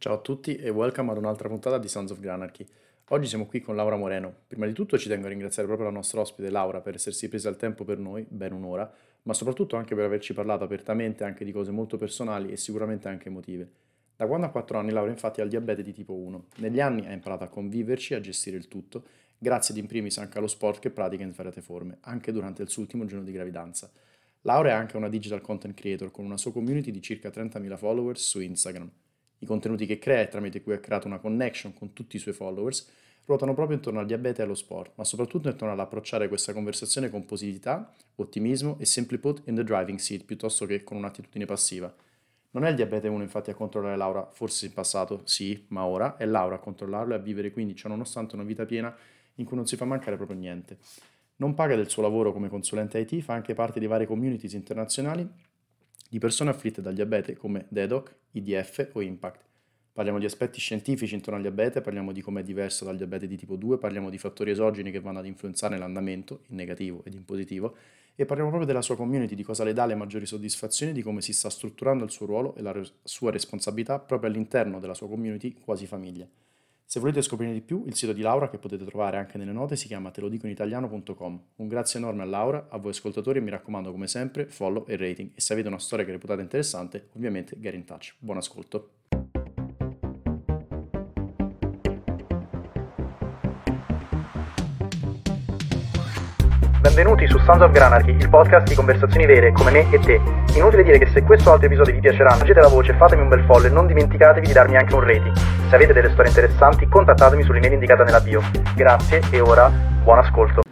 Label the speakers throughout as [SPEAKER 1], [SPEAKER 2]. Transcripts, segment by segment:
[SPEAKER 1] Ciao a tutti e welcome ad un'altra puntata di Sons of Granarchy. Oggi siamo qui con Laura Moreno. Prima di tutto ci tengo a ringraziare proprio la nostra ospite Laura per essersi presa il tempo per noi, ben un'ora, ma soprattutto anche per averci parlato apertamente anche di cose molto personali e sicuramente anche emotive. Da quando ha 4 anni Laura infatti ha il diabete di tipo 1. Negli anni ha imparato a conviverci, a gestire il tutto, grazie ad in primis anche allo sport che pratica in svariate forme, anche durante il suo ultimo giorno di gravidanza. Laura è anche una digital content creator con una sua community di circa 30.000 followers su Instagram. I contenuti che crea e tramite cui ha creato una connection con tutti i suoi followers ruotano proprio intorno al diabete e allo sport, ma soprattutto intorno all'approcciare questa conversazione con positività, ottimismo e simply put in the driving seat piuttosto che con un'attitudine passiva. Non è il diabete 1 infatti a controllare Laura, forse in passato sì, ma ora è Laura a controllarlo e a vivere quindi ciò nonostante una vita piena in cui non si fa mancare proprio niente. Non paga del suo lavoro come consulente IT, fa anche parte di varie communities internazionali di persone afflitte dal diabete come DEDOC, IDF o IMPACT. Parliamo di aspetti scientifici intorno al diabete, parliamo di come è diverso dal diabete di tipo 2, parliamo di fattori esogeni che vanno ad influenzare l'andamento, in negativo ed in positivo, e parliamo proprio della sua community, di cosa le dà le maggiori soddisfazioni, di come si sta strutturando il suo ruolo e la sua responsabilità proprio all'interno della sua community quasi famiglia. Se volete scoprire di più, il sito di Laura, che potete trovare anche nelle note, si chiama telodicoinitaliano.com. Un grazie enorme a Laura, a voi ascoltatori e mi raccomando come sempre follow e rating e se avete una storia che reputate interessante, ovviamente get in touch. Buon ascolto.
[SPEAKER 2] Benvenuti su Sons of Granarchy, il podcast di conversazioni vere come me e te. Inutile dire che se questo o altri episodi vi piaceranno, leggete la voce, fatemi un bel follow e non dimenticatevi di darmi anche un rating. Se avete delle storie interessanti, contattatemi sull'email indicata nella bio. Grazie e ora buon ascolto.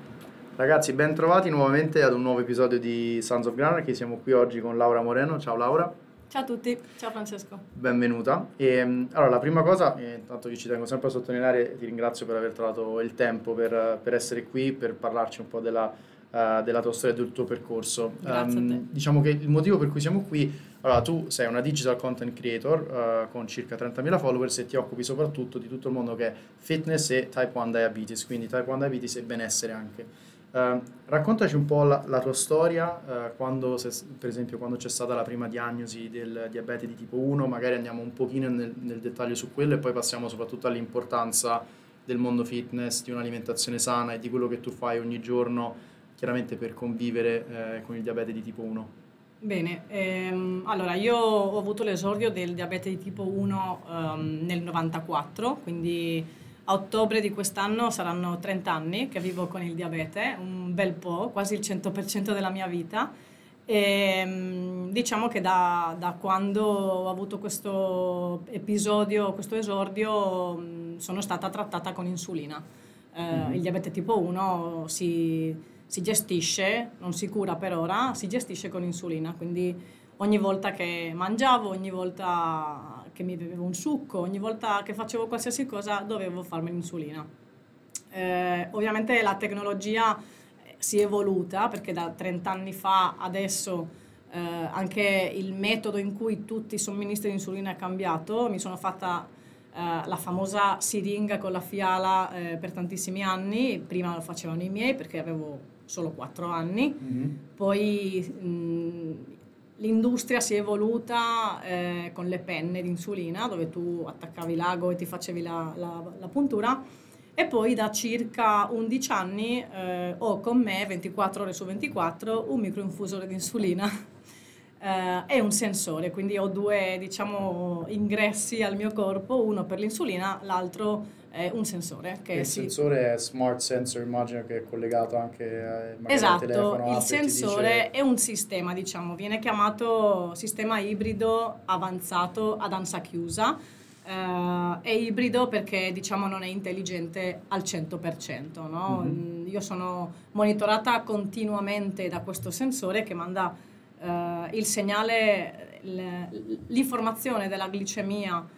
[SPEAKER 1] Ragazzi, ben trovati nuovamente ad un nuovo episodio di Sons of Granarchy. Siamo qui oggi con Laura Moreno. Ciao Laura.
[SPEAKER 3] Ciao a tutti, ciao Francesco.
[SPEAKER 1] Benvenuta. E, ehm, allora, la prima cosa, eh, intanto che ci tengo sempre a sottolineare, ti ringrazio per aver trovato il tempo per, per essere qui, per parlarci un po' della, uh, della tua storia e del tuo percorso.
[SPEAKER 3] Um,
[SPEAKER 1] diciamo che il motivo per cui siamo qui, allora tu sei una digital content creator uh, con circa 30.000 followers e ti occupi soprattutto di tutto il mondo che è fitness e type 1 diabetes, quindi type 1 diabetes e benessere anche. Uh, raccontaci un po' la, la tua storia, uh, quando, se, per esempio quando c'è stata la prima diagnosi del diabete di tipo 1, magari andiamo un pochino nel, nel, dettaglio su quello e poi passiamo soprattutto all'importanza del mondo fitness, di un'alimentazione sana e di quello che tu fai ogni giorno, chiaramente per convivere eh, con il diabete di tipo 1.
[SPEAKER 3] Bene, ehm, allora io ho avuto l'esordio del diabete di tipo 1 um, nel 94, quindi a ottobre di quest'anno saranno 30 anni che vivo con il diabete, un bel po', quasi il 100% della mia vita. E, ehm, diciamo che da, da, quando ho avuto questo episodio, questo esordio, sono stata trattata con insulina. Eh, mm-hmm. Il diabete tipo 1 si, si gestisce, non si cura per ora, si gestisce con insulina, quindi ogni volta che mangiavo, ogni volta che mi bevevo un succo, ogni volta che facevo qualsiasi cosa dovevo farmi l'insulina. Eh, ovviamente la tecnologia eh, si è evoluta perché da 30 anni fa adesso eh, anche il metodo in cui tutti somministri di insulina è cambiato. Mi sono fatta eh, la famosa siringa con la fiala eh, per tantissimi anni, prima lo facevano i miei perché avevo solo 4 anni, mm-hmm. poi mh, L'industria si è evoluta eh, con le penne di insulina, dove tu attaccavi l'ago e ti facevi la, la, la puntura. E poi da circa 11 anni eh, ho con me 24 ore su 24 un microinfusore di insulina eh, e un sensore, quindi ho due diciamo, ingressi al mio corpo, uno per l'insulina, l'altro è un sensore. Che
[SPEAKER 1] il
[SPEAKER 3] si...
[SPEAKER 1] sensore è smart sensor, immagino che è collegato anche
[SPEAKER 3] esatto, al telefono. il sensore dice... è un sistema, diciamo, viene chiamato sistema ibrido avanzato ad ansa chiusa. Uh, è ibrido perché diciamo non è intelligente al 100%. No? Mm-hmm. Io sono monitorata continuamente da questo sensore che manda uh, il segnale, l'informazione della glicemia eh,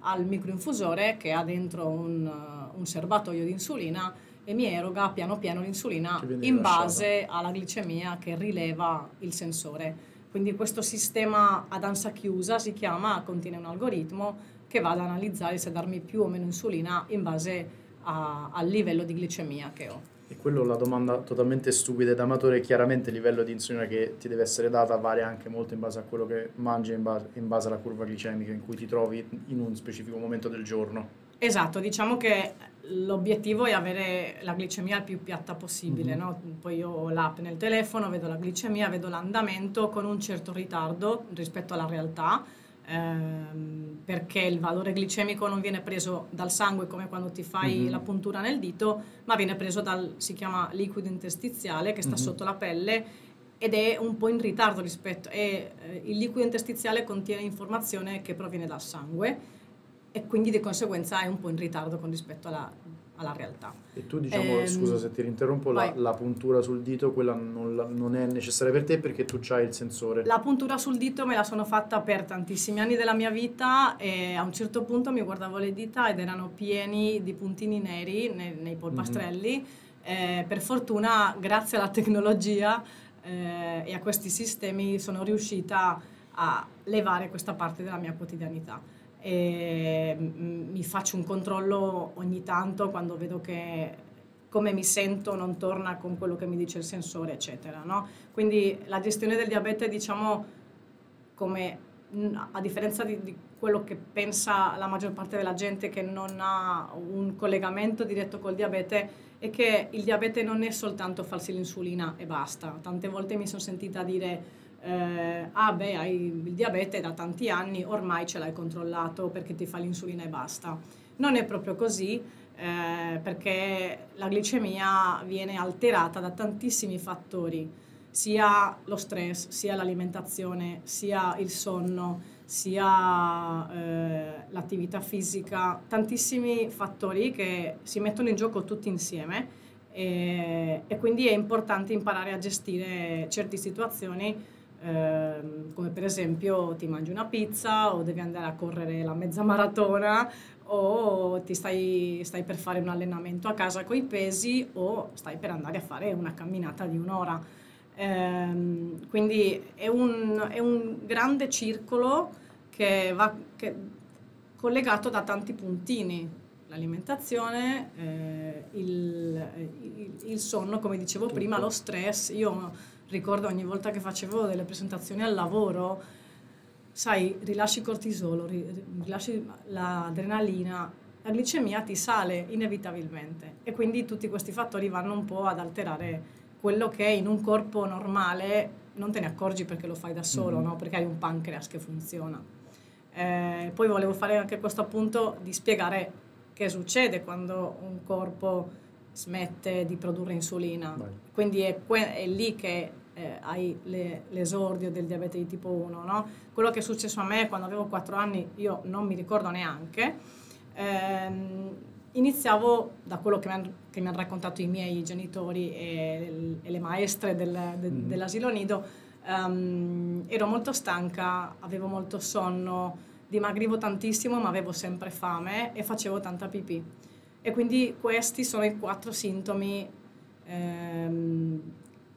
[SPEAKER 3] al microinfusore che ha dentro un, uh, un, serbatoio di insulina e mi eroga piano piano l'insulina in base alla glicemia che rileva il sensore. Quindi questo sistema ad ansa chiusa si chiama, contiene un algoritmo che va ad analizzare se darmi più o meno insulina in base a, al livello di glicemia che ho.
[SPEAKER 1] E quello la domanda totalmente stupida ed amatore, chiaramente il livello di insulina che ti deve essere data varia anche molto in base a quello che mangi, in base, in base alla curva glicemica in cui ti trovi in un specifico momento del giorno.
[SPEAKER 3] Esatto, diciamo che l'obiettivo è avere la glicemia il più piatta possibile, mm-hmm. no? poi io ho l'app nel telefono, vedo la glicemia, vedo l'andamento con un certo ritardo rispetto alla realtà, ehm, perché il valore glicemico non viene preso dal sangue come quando ti fai mm-hmm. la puntura nel dito, ma viene preso dal, si chiama liquido interstiziale che sta mm-hmm. sotto la pelle ed è un po' in ritardo rispetto, e, eh, il liquido interstiziale contiene informazione che proviene dal sangue e quindi di conseguenza è un po' in ritardo con rispetto alla, alla realtà.
[SPEAKER 1] E tu diciamo, ehm, scusa se ti rinterrompo, la, la, puntura sul dito, quella non, la, non, è necessaria per te perché tu hai il sensore?
[SPEAKER 3] La puntura sul dito me la sono fatta per tantissimi anni della mia vita e a un certo punto mi guardavo le dita ed erano pieni di puntini neri nei, nei polpastrelli. Mm-hmm. Eh, per fortuna, grazie alla tecnologia eh, e a questi sistemi, sono riuscita a levare questa parte della mia quotidianità e mm, mi faccio un controllo ogni tanto quando vedo che come mi sento non torna con quello che mi dice il sensore, eccetera. No? Quindi la gestione del diabete, diciamo, come mm, a differenza di, di, quello che pensa la maggior parte della gente che non ha un collegamento diretto col diabete, è che il diabete non è soltanto farsi l'insulina e basta. Tante volte mi sono sentita dire eh, ah beh hai il diabete da tanti anni, ormai ce l'hai controllato perché ti fa l'insulina e basta. Non è proprio così eh, perché la glicemia viene alterata da tantissimi fattori, sia lo stress, sia l'alimentazione, sia il sonno, sia eh, l'attività fisica, tantissimi fattori che si mettono in gioco tutti insieme e, e quindi è importante imparare a gestire certe situazioni Ehm, come per esempio ti mangi una pizza o devi andare a correre la mezza maratona o ti stai, stai per fare un allenamento a casa con i pesi o stai per andare a fare una camminata di un'ora. Ehm, quindi è un, è un, grande circolo che va che, collegato da tanti puntini l'alimentazione, eh, il, il, il, sonno, come dicevo prima, lo stress. Io ricordo ogni volta che facevo delle presentazioni al lavoro, sai, rilasci cortisolo, rilasci l'adrenalina, la glicemia ti sale inevitabilmente e quindi tutti questi fattori vanno un po' ad alterare quello che in un corpo normale non te ne accorgi perché lo fai da solo, mm-hmm. no? perché hai un pancreas che funziona. Eh, poi volevo fare anche questo appunto di spiegare che succede quando un corpo smette di produrre insulina. Vai. Quindi è, que- è, lì che eh, hai le, l'esordio del diabete di tipo 1. No? Quello che è successo a me quando avevo 4 anni, io non mi ricordo neanche, ehm, iniziavo da quello che mi, han, hanno raccontato i miei genitori e, e le maestre del, de, mm. dell'asilo nido, um, ero molto stanca, avevo molto sonno, dimagrivo tantissimo ma avevo sempre fame e facevo tanta pipì. E quindi questi sono i quattro sintomi ehm,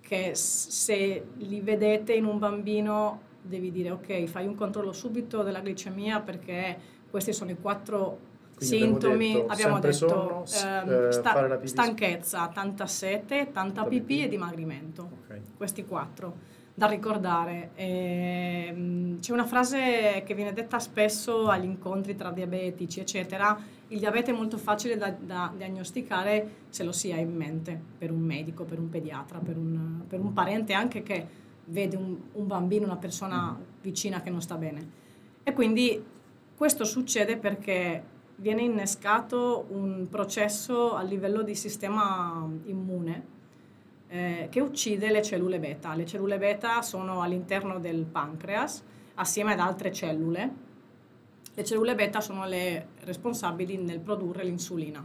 [SPEAKER 3] che se li vedete in un bambino devi dire ok, fai un controllo subito della glicemia perché questi sono i quattro quindi sintomi, abbiamo detto, abbiamo detto sonno, ehm, sta, stanchezza, tanta sete, tanta pipì e dimagrimento. Okay. Questi quattro da ricordare. E, ehm, c'è una frase che viene detta spesso agli incontri tra diabetici, eccetera. Il diabete è molto facile da, da diagnosticare se lo si ha in mente per un medico, per un pediatra, per un, per un parente anche che vede un, un bambino, una persona vicina che non sta bene. E quindi questo succede perché viene innescato un processo a livello di sistema immune eh, che uccide le cellule beta. Le cellule beta sono all'interno del pancreas assieme ad altre cellule. Le cellule beta sono le responsabili nel produrre l'insulina.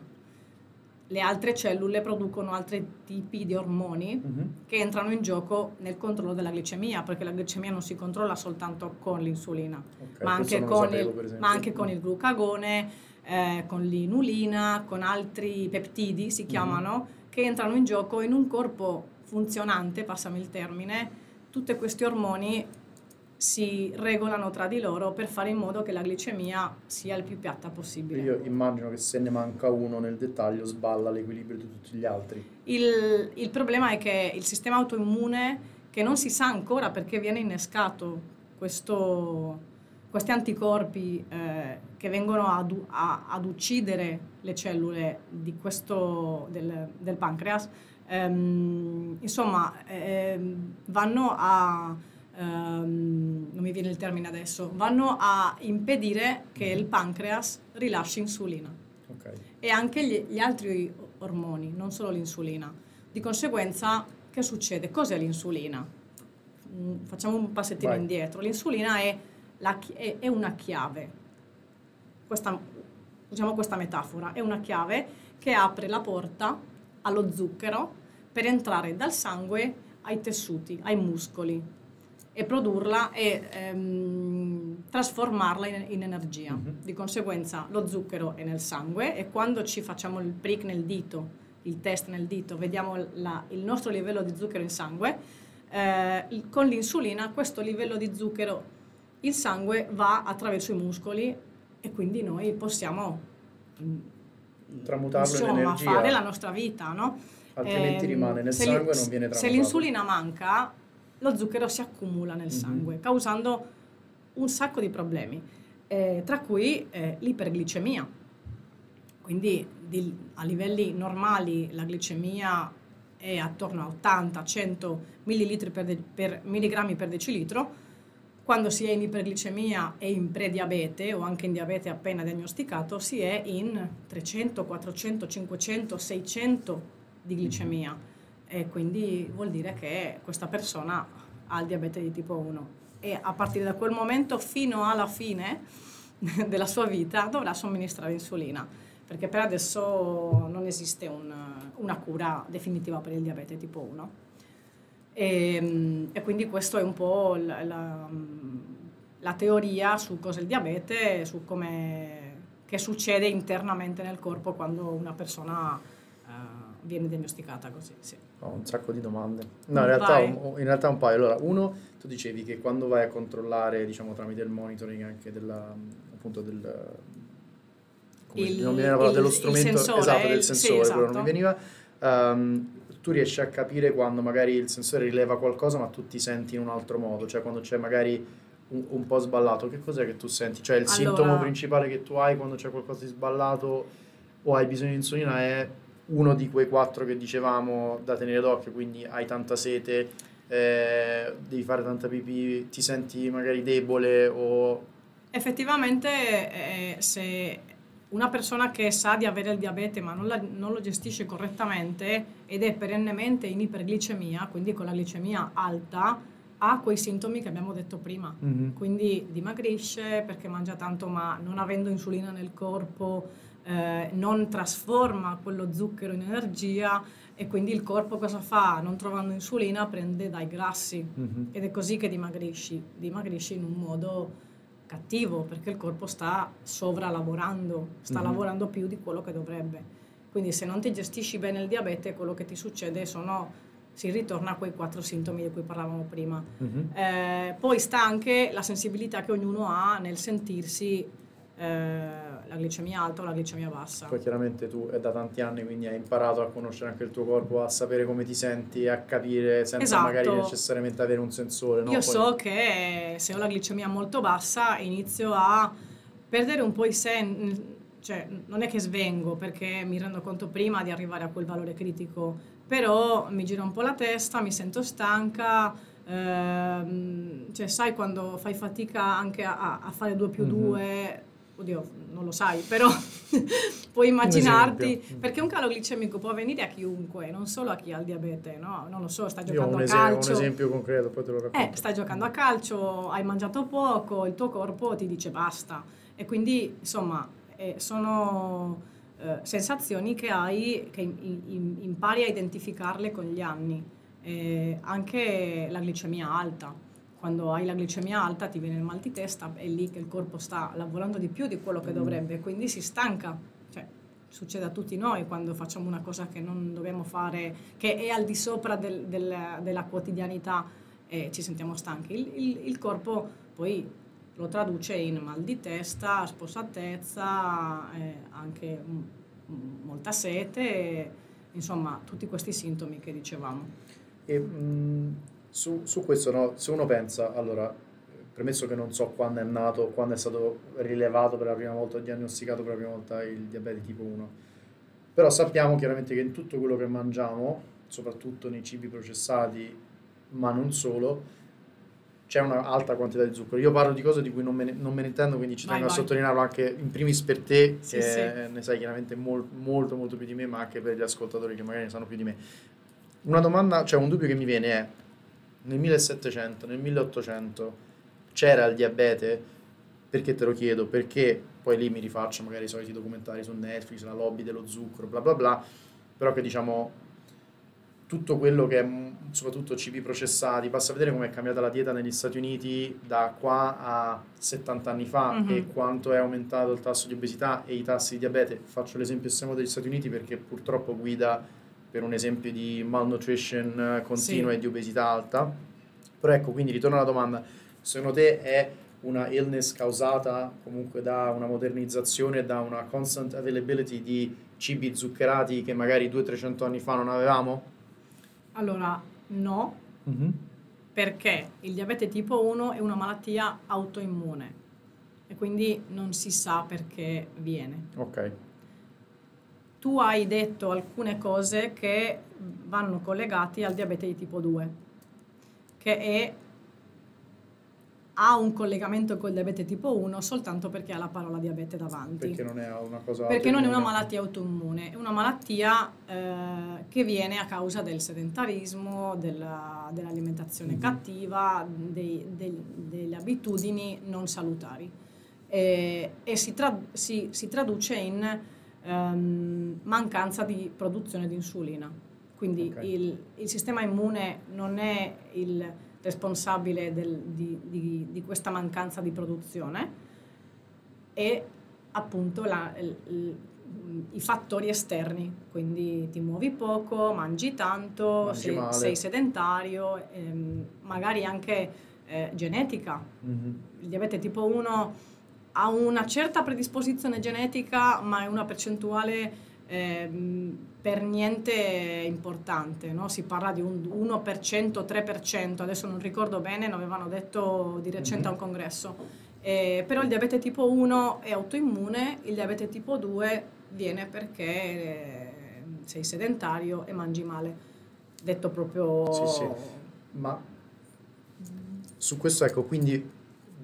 [SPEAKER 3] Le altre cellule producono altri tipi di ormoni mm-hmm. che entrano in gioco nel controllo della glicemia, perché la glicemia non si controlla soltanto con l'insulina, okay, ma, anche con, sapevo, il, ma, anche con il, glucagone, eh, con l'inulina, con altri peptidi si mhm. chiamano. Mm-hmm che entrano in gioco in un corpo funzionante, passami il termine, tutti questi ormoni si regolano tra di loro per fare in modo che la glicemia sia il più piatta possibile.
[SPEAKER 1] Io immagino che se ne manca uno nel dettaglio sballa l'equilibrio di tutti gli altri.
[SPEAKER 3] Il, il problema è che il sistema autoimmune, che non si sa ancora perché viene innescato questo, questi anticorpi eh, che vengono ad, a, ad, uccidere le cellule questo, del, del, pancreas, ehm, insomma, ehm, vanno a um, non mi viene il termine adesso, vanno a impedire che il pancreas rilasci insulina okay. e anche gli, gli, altri ormoni, non solo l'insulina. Di conseguenza, che succede? Cos'è l'insulina? Mm, facciamo un passettino Vai. indietro. L'insulina è, la, è, è una chiave, questa, usiamo questa metafora, è una chiave che apre la porta allo zucchero per entrare dal sangue ai tessuti, ai muscoli, e produrla e ehm, trasformarla in, in energia. Mm-hmm. Di conseguenza lo zucchero è nel sangue e quando ci facciamo il prick nel dito, il test nel dito, vediamo la, il nostro livello di zucchero in sangue, eh, con l'insulina questo livello di zucchero in sangue va attraverso i muscoli e quindi noi possiamo
[SPEAKER 1] mm, tramutarlo
[SPEAKER 3] insomma,
[SPEAKER 1] in energia.
[SPEAKER 3] fare la nostra vita, no?
[SPEAKER 1] Altrimenti eh, rimane nel sangue e non viene tramutato.
[SPEAKER 3] Se l'insulina manca, lo zucchero si accumula nel mhm. sangue, mm-hmm. causando un sacco di problemi, eh, tra cui eh, l'iperglicemia. Quindi di, a livelli normali la glicemia è attorno a 80-100 ml per, de, per, milligrammi per decilitro, quando si è in iperglicemia e in prediabete o anche in diabete appena diagnosticato si è in 300, 400, 500, 600 di glicemia. Mm-hmm e quindi vuol dire che questa persona ha il diabete di tipo 1 e a partire da quel momento fino alla fine della sua vita dovrà somministrare insulina perché per adesso non esiste un, una cura definitiva per il diabete tipo 1 e, e quindi questo è un po' la, la, la teoria su cos'è il diabete su come che succede internamente nel corpo quando una persona uh, viene diagnosticata così sì.
[SPEAKER 1] Ho un sacco di domande. No, in realtà, un, in realtà, un, paio. Allora, uno, tu dicevi che quando vai a controllare, diciamo, tramite il monitoring anche della, appunto del...
[SPEAKER 3] Il,
[SPEAKER 1] non mi viene la parola, dello strumento sensore, esatto, del sensore, sì, esatto. non mi veniva. Um, tu riesci a capire quando magari il sensore rileva qualcosa ma tu ti senti in un altro modo, cioè quando c'è magari un, un po' sballato, che cos'è che tu senti? Cioè il allora, sintomo principale che tu hai quando c'è qualcosa di sballato o hai bisogno di insulina è uno di quei quattro che dicevamo da tenere d'occhio, quindi hai tanta sete, eh, devi fare tanta pipì, ti senti magari debole o...
[SPEAKER 3] Effettivamente eh, se una persona che sa di avere il diabete ma non, la, non, lo gestisce correttamente ed è perennemente in iperglicemia, quindi con la glicemia alta, ha quei sintomi che abbiamo detto prima. Mm-hmm. Quindi dimagrisce perché mangia tanto ma non avendo insulina nel corpo eh, non trasforma quello zucchero in energia e quindi il corpo cosa fa? Non trovando insulina prende dai grassi mm-hmm. ed è così che dimagrisci, dimagrisci in un modo cattivo perché il corpo sta sovralavorando, sta mm-hmm. lavorando più di quello che dovrebbe. Quindi se non ti gestisci bene il diabete quello che ti succede sono si ritorna a quei quattro sintomi di cui parlavamo prima. Mm-hmm. Eh, poi sta anche la sensibilità che ognuno ha nel sentirsi eh, la glicemia alta o la glicemia bassa.
[SPEAKER 1] Poi chiaramente tu è da tanti anni, quindi hai imparato a conoscere anche il tuo corpo, a sapere come ti senti, a capire senza
[SPEAKER 3] esatto.
[SPEAKER 1] magari necessariamente avere un sensore. No?
[SPEAKER 3] Io
[SPEAKER 1] Poi...
[SPEAKER 3] so che se ho la glicemia molto bassa inizio a perdere un po' i sen, cioè non è che svengo perché mi rendo conto prima di arrivare a quel valore critico, però mi gira un po' la testa, mi sento stanca, ehm, cioè sai quando fai fatica anche a, a fare 2 più 2, mm-hmm oddio, non lo sai, però puoi immaginarti, perché un calo glicemico può avvenire a chiunque, non solo a chi ha il diabete, no? Non lo so, stai giocando a calcio.
[SPEAKER 1] un esempio concreto, poi te lo racconto.
[SPEAKER 3] Eh, stai giocando a calcio, hai mangiato poco, il tuo corpo ti dice basta. E quindi, insomma, eh, sono eh, sensazioni che hai, che in, in, impari a identificarle con gli anni. Eh, anche la glicemia alta quando hai la glicemia alta ti viene il mal di testa, è lì che il corpo sta lavorando di più di quello che mm. dovrebbe, quindi si stanca. Cioè, succede a tutti noi quando facciamo una cosa che non dobbiamo fare, che è al di sopra del, del, della quotidianità e ci sentiamo stanchi. Il, il, il corpo poi lo traduce in mal di testa, spossatezza, eh, anche molta sete, insomma tutti questi sintomi che dicevamo.
[SPEAKER 1] E, mh, su, su, questo, no, se uno pensa, allora, premesso che non so quando è nato, quando è stato rilevato per la prima volta, diagnosticato per la prima volta il diabete tipo 1, però sappiamo chiaramente che in tutto quello che mangiamo, soprattutto nei cibi processati, ma non solo, c'è un'alta quantità di zucchero. Io parlo di cose di cui non me ne, non me ne intendo, quindi ci tengo a sottolinearlo anche in primis per te, sì, che sì. ne sai chiaramente mol, molto molto più di me, ma anche per gli ascoltatori che magari ne sanno più di me. Una domanda, cioè un dubbio che mi viene è, nel 1700, nel 1800 c'era il diabete? Perché te lo chiedo? Perché poi lì mi rifaccio magari i soliti documentari su Netflix, la lobby dello zucchero, bla bla bla, però che diciamo tutto quello che è soprattutto cibi processati, basta vedere come è cambiata la dieta negli Stati Uniti da qua a 70 anni fa mm-hmm. e quanto è aumentato il tasso di obesità e i tassi di diabete. Faccio l'esempio estremo degli Stati Uniti perché purtroppo guida per un esempio di malnutrition continua sì. e di obesità alta. Però ecco, quindi ritorno alla domanda, secondo te è una illness causata comunque da una modernizzazione, da una constant availability di cibi zuccherati che magari 200-300 anni fa non avevamo?
[SPEAKER 3] Allora, no, mm-hmm. perché il diabete tipo 1 è una malattia autoimmune e quindi non si sa perché viene.
[SPEAKER 1] Ok.
[SPEAKER 3] Tu hai detto alcune cose che vanno collegate al diabete di tipo 2, che è ha un collegamento col diabete tipo 1 soltanto perché ha la parola diabete davanti.
[SPEAKER 1] Perché non è una cosa
[SPEAKER 3] Perché non è una malattia autoimmune, è una malattia eh, che viene a causa del sedentarismo, della, dell'alimentazione mm-hmm. cattiva, dei, dei, delle abitudini non salutari. E, e si, tra, si, si, traduce in um, mancanza di produzione di insulina. Quindi okay. il, il sistema immune non è il responsabile del, di, di, di, questa mancanza di produzione e appunto la, il, i fattori esterni, quindi ti muovi poco, mangi tanto, mangi sei, sei, sedentario, ehm, magari anche eh, genetica. Mm-hmm. Il diabete tipo 1 ha una certa predisposizione genetica, ma è una percentuale eh, per niente importante, no? si parla di un 1%, 3%, adesso non ricordo bene, lo avevano detto di recente a un mm-hmm. congresso, eh, però il diabete tipo 1 è autoimmune, il diabete tipo 2 viene perché eh, sei sedentario e mangi male, detto proprio...
[SPEAKER 1] Sì, sì. Ma su questo ecco, quindi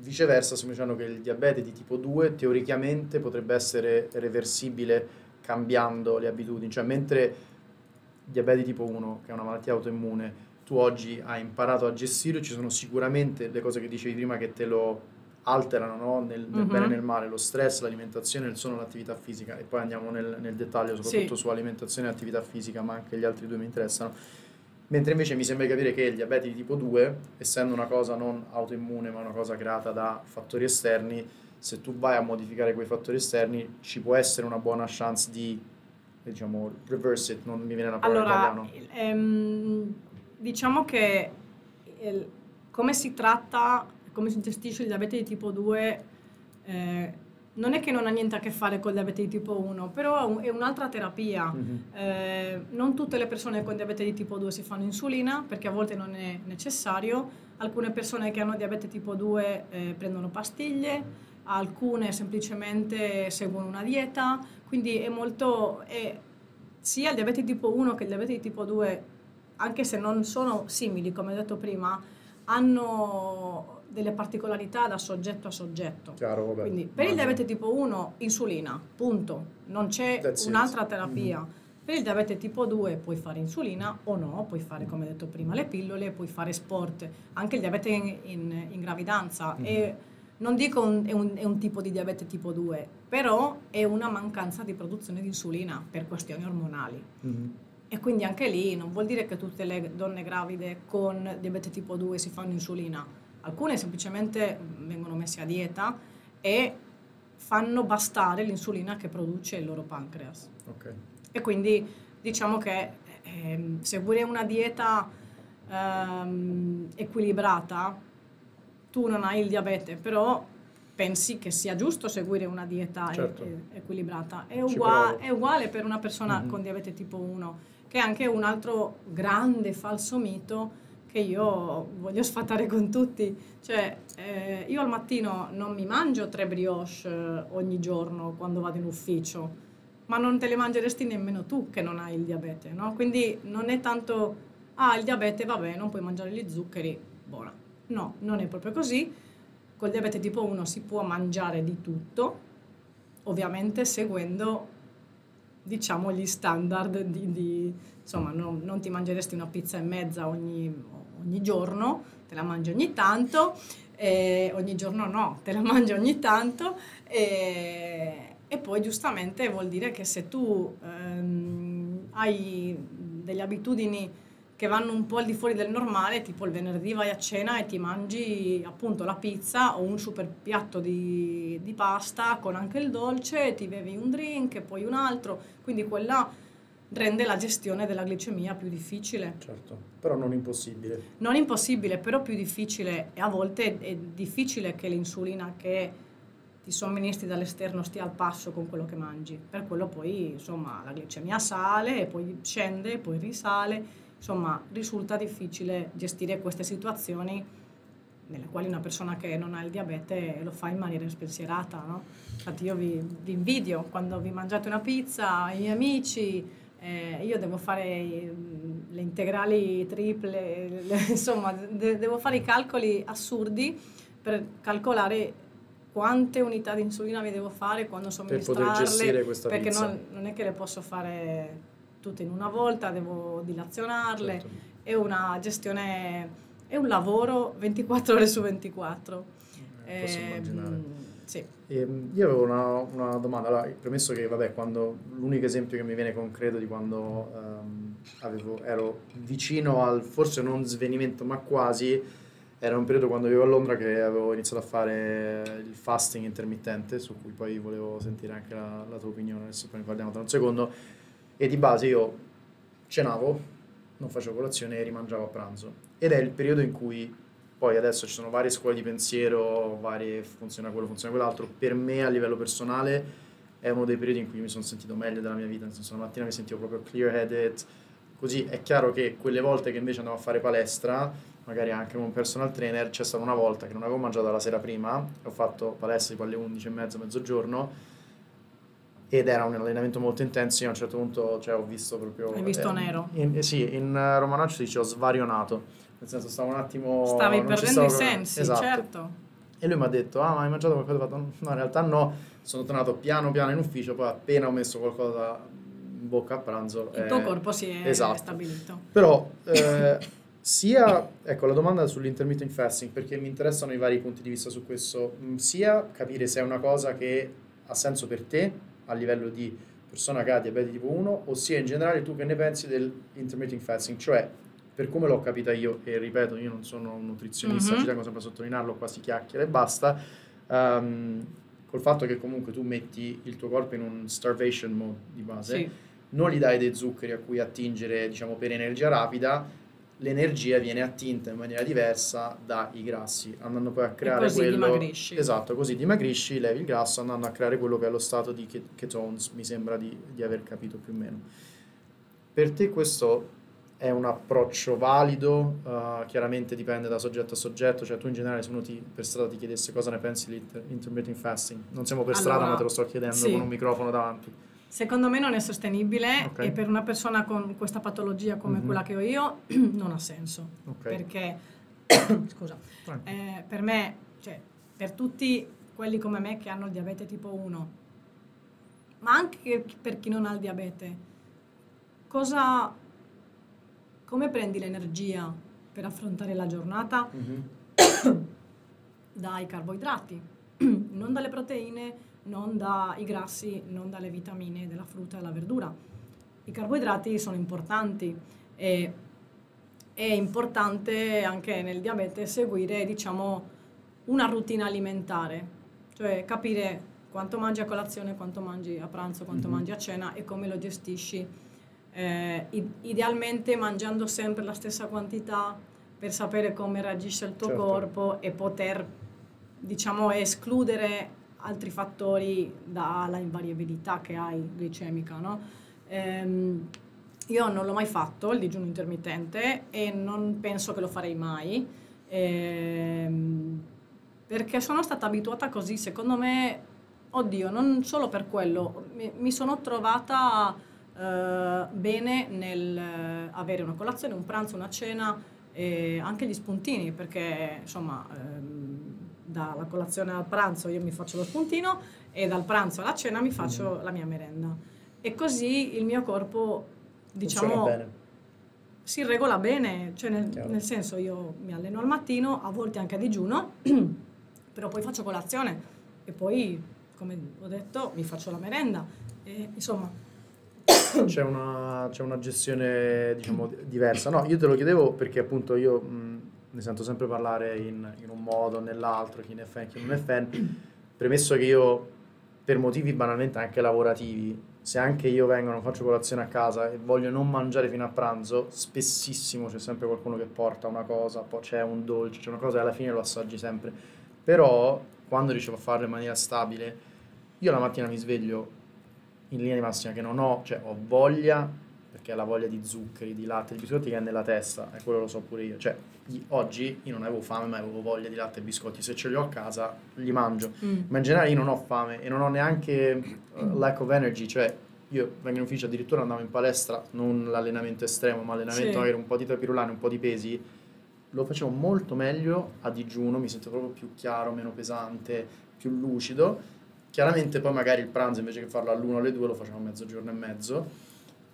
[SPEAKER 1] viceversa stiamo dicendo che il diabete di tipo 2 teoricamente potrebbe essere reversibile cambiando le abitudini, cioè mentre diabete tipo 1, che è una malattia autoimmune, tu oggi hai imparato a gestire, ci sono sicuramente le cose che dicevi prima che te lo alterano no? nel, nel uh-huh. bene e nel male, lo stress, l'alimentazione, il sonno, l'attività fisica e poi andiamo nel, nel dettaglio soprattutto sì. su alimentazione e attività fisica, ma anche gli altri due mi interessano. Mentre invece mi sembra capire che il diabete di tipo 2, essendo una cosa non autoimmune ma una cosa creata da fattori esterni, se tu vai a modificare quei fattori esterni ci può essere una buona chance di diciamo reverse it, non mi viene la parola
[SPEAKER 3] allora, ehm, diciamo che il, come si tratta, come si gestisce il diabete di tipo 2 eh, non è che non ha niente a che fare con il diabete di tipo 1, però è un'altra terapia. Mm-hmm. Eh, non tutte le persone con diabete di tipo 2 si fanno insulina perché a volte non è necessario. Alcune persone che hanno diabete tipo 2 eh, prendono pastiglie alcune semplicemente seguono una dieta, quindi è molto, è, sia il diabete tipo 1 che il diabete tipo 2, anche se non sono simili, come ho detto prima, hanno delle particolarità da soggetto a soggetto.
[SPEAKER 1] Chiaro, vabbè.
[SPEAKER 3] Quindi per il diabete tipo 1 insulina, punto, non c'è That's un'altra it. terapia. Mm-hmm. Per il diabete tipo 2 puoi fare insulina o no, puoi fare come detto prima le pillole, puoi fare sport, anche il diabete in, in, in gravidanza. Mm-hmm. E, non dico un, è, un, è, un, tipo di diabete tipo 2, però è una mancanza di produzione di insulina per questioni ormonali. Mm-hmm. E quindi anche lì non vuol dire che tutte le donne gravide con diabete tipo 2 si fanno insulina. Alcune semplicemente vengono messe a dieta e fanno bastare l'insulina che produce il loro pancreas.
[SPEAKER 1] Okay.
[SPEAKER 3] E quindi diciamo che eh, seguire una dieta ehm, equilibrata, tu non hai il diabete, però pensi che sia giusto seguire una dieta
[SPEAKER 1] Certo.
[SPEAKER 3] e- equilibrata. È, ugua- è uguale per una persona
[SPEAKER 1] Mhm.
[SPEAKER 3] con diabete tipo 1, che è anche un altro grande falso mito che io voglio sfatare con tutti. Cioè, eh, io al mattino non mi mangio tre brioche eh, ogni giorno quando vado in ufficio, ma non te le mangeresti nemmeno tu che non hai il diabete, no? Quindi non è tanto, ah, il diabete, vabbè, non puoi mangiare gli zuccheri, buona. No, non è proprio così. Col diabete tipo 1 si può mangiare di tutto, ovviamente seguendo, diciamo, gli standard di... di- insomma, non, non ti mangeresti una pizza e mezza ogni, ogni giorno, te la mangi ogni tanto, e ogni giorno no, te la mangi ogni tanto e, e poi giustamente vuol dire che se tu ehm, hai delle abitudini che vanno un po' al di fuori del normale, tipo il venerdì vai a cena e ti mangi appunto la pizza o un super piatto di, di pasta con anche il dolce, ti bevi un drink e poi un altro, quindi quella rende la gestione della glicemia più difficile.
[SPEAKER 1] Certo, però non impossibile.
[SPEAKER 3] Non impossibile, però più difficile e a volte è difficile che l'insulina che ti somministri dall'esterno stia al passo con quello che mangi. Per quello poi, insomma, la glicemia sale e poi scende e poi risale. Insomma, risulta difficile gestire queste situazioni nelle quali una persona che non ha il diabete lo fa in maniera spensierata, no? Infatti io vi, vi invidio quando vi mangiate una pizza, i miei amici, eh, io devo fare mm, le integrali triple, le- insomma, de- devo fare i calcoli assurdi per calcolare quante unità di insulina mi devo fare, quando somministrarle, perché non, non è che le posso fare tutte in una volta, devo dilazionarle,
[SPEAKER 1] Certo.
[SPEAKER 3] è una gestione, è un lavoro 24 ore su 24.
[SPEAKER 1] Eh, posso
[SPEAKER 3] Ehm,
[SPEAKER 1] immaginare.
[SPEAKER 3] Sì.
[SPEAKER 1] Ehm, io avevo una, una domanda, allora, premesso che vabbè, quando, l'unico esempio che mi viene concreto di quando ehm, avevo- ero vicino al forse non svenimento ma quasi, era un periodo quando vivevo a Londra che avevo iniziato a fare il fasting intermittente, su cui poi volevo sentire anche la, la tua opinione, adesso poi ne parliamo tra un secondo, e di base io cenavo, non facevo colazione e rimangiavo a pranzo. Ed è il periodo in cui poi adesso ci sono varie scuole di pensiero, varie funziona quello, funziona quell'altro. Per me a livello personale è uno dei periodi in cui mi sono sentito meglio della mia vita, nel senso la mattina mi sentivo proprio clear headed. Così è chiaro che quelle volte che invece andavo a fare palestra, magari anche con un personal trainer, c'è stata una volta che non avevo mangiato la sera prima, ho fatto palestra tipo alle 11 e mezza, mezzogiorno, ed era un allenamento molto intenso, io a un certo punto cioè, ho visto proprio...
[SPEAKER 3] Hai visto
[SPEAKER 1] eh,
[SPEAKER 3] nero?
[SPEAKER 1] in- eh, sì, in uh, romanaccio si dice ho svarionato, nel senso stavo un attimo...
[SPEAKER 3] Stavi perdendo i sensi,
[SPEAKER 1] Esatto.
[SPEAKER 3] certo.
[SPEAKER 1] E lui mi ha detto, ah ma hai mangiato qualcosa? Ho fatto, no, in realtà no, sono tornato piano piano in ufficio, poi appena ho messo qualcosa in bocca a pranzo...
[SPEAKER 3] Il
[SPEAKER 1] eh,
[SPEAKER 3] tuo corpo si è
[SPEAKER 1] esatto.
[SPEAKER 3] stabilito.
[SPEAKER 1] Però, eh, sia, ecco, la domanda sull'intermittent fasting, perché mi interessano i vari punti di vista su questo, mh, sia capire se è una cosa che ha senso per te a livello di persona che ha diabete tipo 1, ossia in generale tu che ne pensi dell'intermittent fasting, cioè per come l'ho capita io, e ripeto, io non sono un nutrizionista,
[SPEAKER 3] Mhm.
[SPEAKER 1] ci tengo sempre a sottolinearlo, quasi chiacchiera e basta, ehm, col fatto che comunque tu metti il tuo corpo in un starvation mode di base,
[SPEAKER 3] Sì.
[SPEAKER 1] non gli dai dei zuccheri a cui attingere, diciamo, per energia rapida, l'energia viene attinta in maniera diversa dai grassi, andando poi a creare
[SPEAKER 3] così
[SPEAKER 1] quello...
[SPEAKER 3] dimagrisci.
[SPEAKER 1] Esatto, così dimagrisci, levi il grasso, andando a creare quello che è lo stato di ket- ketones, mi sembra di, di aver capito più o meno. Per te questo è un approccio valido? Uh, chiaramente dipende da soggetto a soggetto, cioè tu in generale se uno ti, per strada ti chiedesse cosa ne pensi dell'intermittent fasting, non siamo per strada
[SPEAKER 3] Allora,
[SPEAKER 1] ma te lo sto chiedendo
[SPEAKER 3] sì.
[SPEAKER 1] con un microfono davanti.
[SPEAKER 3] Secondo me non è sostenibile
[SPEAKER 1] Ok.
[SPEAKER 3] e per una persona con questa patologia come
[SPEAKER 1] Mhm.
[SPEAKER 3] quella che ho io non ha senso.
[SPEAKER 1] Ok.
[SPEAKER 3] Perché, scusa, eh, per me, cioè, per tutti quelli come me che hanno il diabete tipo 1, ma anche per chi non ha il diabete, cosa, come prendi l'energia per affrontare la giornata?
[SPEAKER 1] Mhm.
[SPEAKER 3] dai carboidrati, non dalle proteine, non dai grassi, non dalle vitamine della frutta e della verdura. I carboidrati sono importanti e è importante anche nel diabete seguire, diciamo, una routine alimentare, cioè capire quanto mangi a colazione, quanto mangi a pranzo, quanto
[SPEAKER 1] Mhm.
[SPEAKER 3] mangi a cena e come lo gestisci eh, idealmente mangiando sempre la stessa quantità per sapere come reagisce il tuo
[SPEAKER 1] Certo.
[SPEAKER 3] corpo e poter, diciamo, escludere altri fattori dalla invariabilità che hai glicemica, no? Ehm, io non l'ho mai fatto il digiuno intermittente e non penso che lo farei mai. ehm, perché sono stata abituata così, secondo me, oddio, non solo per quello, mi, mi sono trovata eh, bene nel eh, avere una colazione, un pranzo, una cena e anche gli spuntini, perché insomma ehm, dalla colazione al pranzo io mi faccio lo spuntino e dal pranzo alla cena mi faccio la mia merenda. E così il mio corpo, diciamo, si regola bene, cioè nel, nel senso io mi alleno al mattino, a volte anche a digiuno, però poi faccio colazione e poi, come ho detto, mi faccio la merenda. E, insomma,
[SPEAKER 1] C'è una, c'è una gestione, diciamo, di- diversa. No, io te lo chiedevo perché appunto io mh, ne sento sempre parlare in, in un modo o nell'altro, chi ne è fan, chi non è fan. Premesso che io, per motivi banalmente anche lavorativi, se anche io vengo, non faccio colazione a casa e voglio non mangiare fino a pranzo, spessissimo c'è sempre qualcuno che porta una cosa, poi c'è un dolce, c'è una cosa e alla fine lo assaggi sempre. Però quando riesco a farlo in maniera stabile, io la mattina mi sveglio in linea di massima che non ho, cioè ho voglia, perché la voglia di zuccheri, di latte, di biscotti che è nella testa, e quello lo so pure io. Cioè, oggi io non avevo fame, ma avevo voglia di latte e biscotti. Se ce li ho a casa, li mangio.
[SPEAKER 3] mm,
[SPEAKER 1] Ma in generale io non ho fame e non ho neanche uh, lack of energy, cioè io vengo in ufficio addirittura andavo in palestra, non l'allenamento estremo, ma allenamento
[SPEAKER 3] Sì.
[SPEAKER 1] magari un po' di tapirulane, un po' di pesi, lo facevo molto meglio a digiuno, mi sento proprio più chiaro, meno pesante, più lucido. Chiaramente poi magari il pranzo invece che farlo all'una o alle due lo facevo a mezzogiorno e mezzo.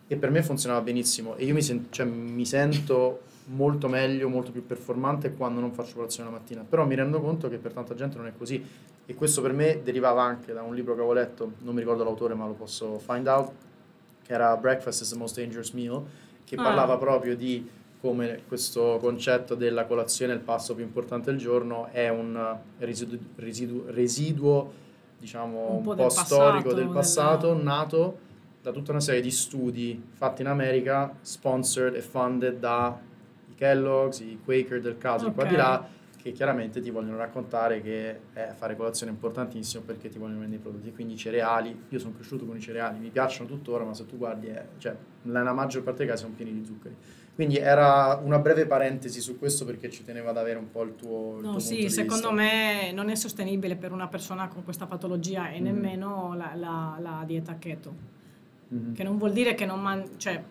[SPEAKER 1] E per me funzionava benissimo. E io mi, sen- cioè, mi sento molto meglio, molto più performante quando non faccio colazione la mattina, però mi rendo conto che per tanta gente non è così. E questo per me derivava anche da un libro che avevo letto, non mi ricordo l'autore ma lo posso find out, che era Breakfast is the most dangerous meal, che
[SPEAKER 3] Ah.
[SPEAKER 1] parlava proprio di come questo concetto della colazione, il pasto più importante del giorno, è un residu- residu- residuo, diciamo,
[SPEAKER 3] Un
[SPEAKER 1] un
[SPEAKER 3] po'
[SPEAKER 1] po',
[SPEAKER 3] del
[SPEAKER 1] storico
[SPEAKER 3] passato,
[SPEAKER 1] del passato,
[SPEAKER 3] della-
[SPEAKER 1] nato da tutta una serie di studi fatti in America, sponsored e funded da i Kellogg's, i Quaker del caso, di qua di là, che chiaramente ti vogliono raccontare che eh, fare colazione è importantissimo perché ti vogliono vendere i prodotti. Quindi i cereali, io sono cresciuto con i cereali, mi piacciono tuttora, ma se tu guardi, è- cioè, nella maggior parte dei casi sono pieni di zuccheri. Quindi era una breve parentesi su questo perché ci tenevo ad avere un po' il tuo, il
[SPEAKER 3] no,
[SPEAKER 1] tuo
[SPEAKER 3] sì, secondo
[SPEAKER 1] vista.
[SPEAKER 3] me non è sostenibile per una persona con questa patologia e
[SPEAKER 1] Mm.
[SPEAKER 3] nemmeno la, la- la dieta keto.
[SPEAKER 1] Mhm.
[SPEAKER 3] Che non vuol dire che non man- cioè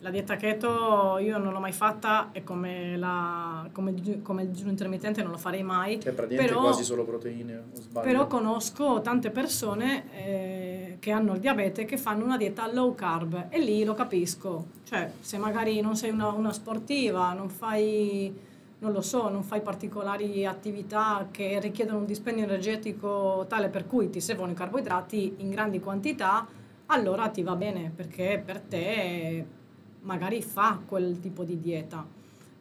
[SPEAKER 3] la dieta keto io non l'ho mai fatta e come, la, come, come il digiuno intermittente non lo farei mai.
[SPEAKER 1] Che è praticamente
[SPEAKER 3] Però-
[SPEAKER 1] quasi solo proteine, o sbaglio?
[SPEAKER 3] Però conosco tante persone eh, che hanno il diabete che fanno una dieta low carb e lì lo capisco. Cioè, se magari non sei una, una sportiva, non fai, non lo so, non fai particolari attività che richiedono un dispendio energetico tale per cui ti servono i carboidrati in grandi quantità, allora ti va bene perché per te magari fa quel tipo di dieta.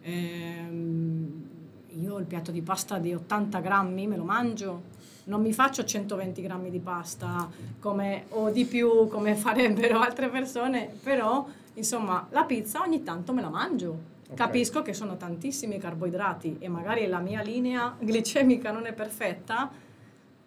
[SPEAKER 3] Ehm, io il piatto di pasta di 80 grammi me lo mangio, non mi faccio 120 grammi di pasta come, o di più come farebbero altre persone, però insomma la pizza ogni tanto me la mangio.
[SPEAKER 1] Ok.
[SPEAKER 3] Capisco che sono tantissimi carboidrati e magari la mia linea glicemica non è perfetta,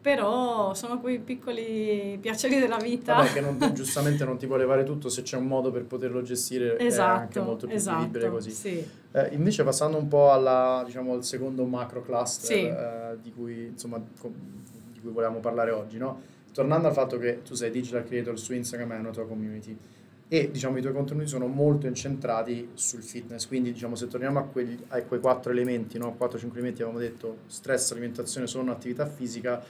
[SPEAKER 3] però sono quei piccoli piaceri della vita.
[SPEAKER 1] Vabbè, che non- giustamente non ti può levare tutto, se c'è un modo per poterlo gestire è anche
[SPEAKER 3] esatto,
[SPEAKER 1] molto più
[SPEAKER 3] esatto,
[SPEAKER 1] vivibile così.
[SPEAKER 3] sì.
[SPEAKER 1] Eh, invece passando un po' alla, diciamo, al secondo macro cluster
[SPEAKER 3] Sì.
[SPEAKER 1] eh, di, cui, insomma, di cui volevamo parlare oggi, no? tornando al fatto che tu sei digital creator su Instagram e hai una tua community e diciamo, i tuoi contenuti sono molto incentrati sul fitness, quindi diciamo, se torniamo a, quegli, a quei quattro elementi, no? 4-5 elementi avevamo detto stress, alimentazione, sonno, attività fisica,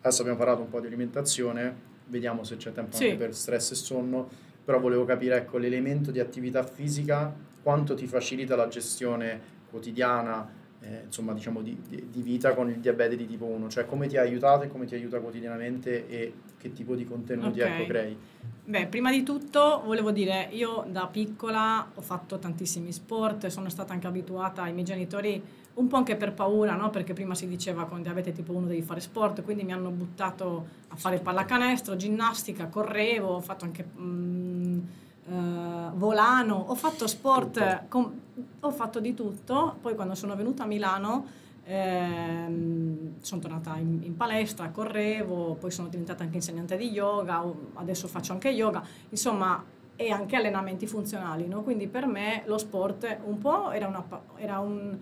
[SPEAKER 1] adesso abbiamo parlato un po' di alimentazione, vediamo se c'è tempo
[SPEAKER 3] Sì.
[SPEAKER 1] anche per stress e sonno, però volevo capire ecco, l'elemento di attività fisica, quanto ti facilita la gestione quotidiana, eh, insomma diciamo di, di- vita con il diabete di tipo 1, cioè come ti ha aiutato e come ti aiuta quotidianamente e che tipo di contenuti
[SPEAKER 3] Ok.
[SPEAKER 1] ecco, crei.
[SPEAKER 3] Beh, prima di tutto volevo dire, io da piccola ho fatto tantissimi sport, sono stata anche abituata ai miei genitori, un po' anche per paura, no? Perché prima si diceva con diabete tipo 1 devi fare sport, quindi mi hanno buttato a fare pallacanestro, ginnastica, correvo, ho fatto anche mm, eh, volano, ho fatto sport, com- ho fatto di tutto, poi quando sono venuta a Milano ehm, sono tornata in, in, palestra, correvo, poi sono diventata anche insegnante di yoga, adesso faccio anche yoga, insomma e anche allenamenti funzionali, no? quindi per me lo sport un po' era una, era un,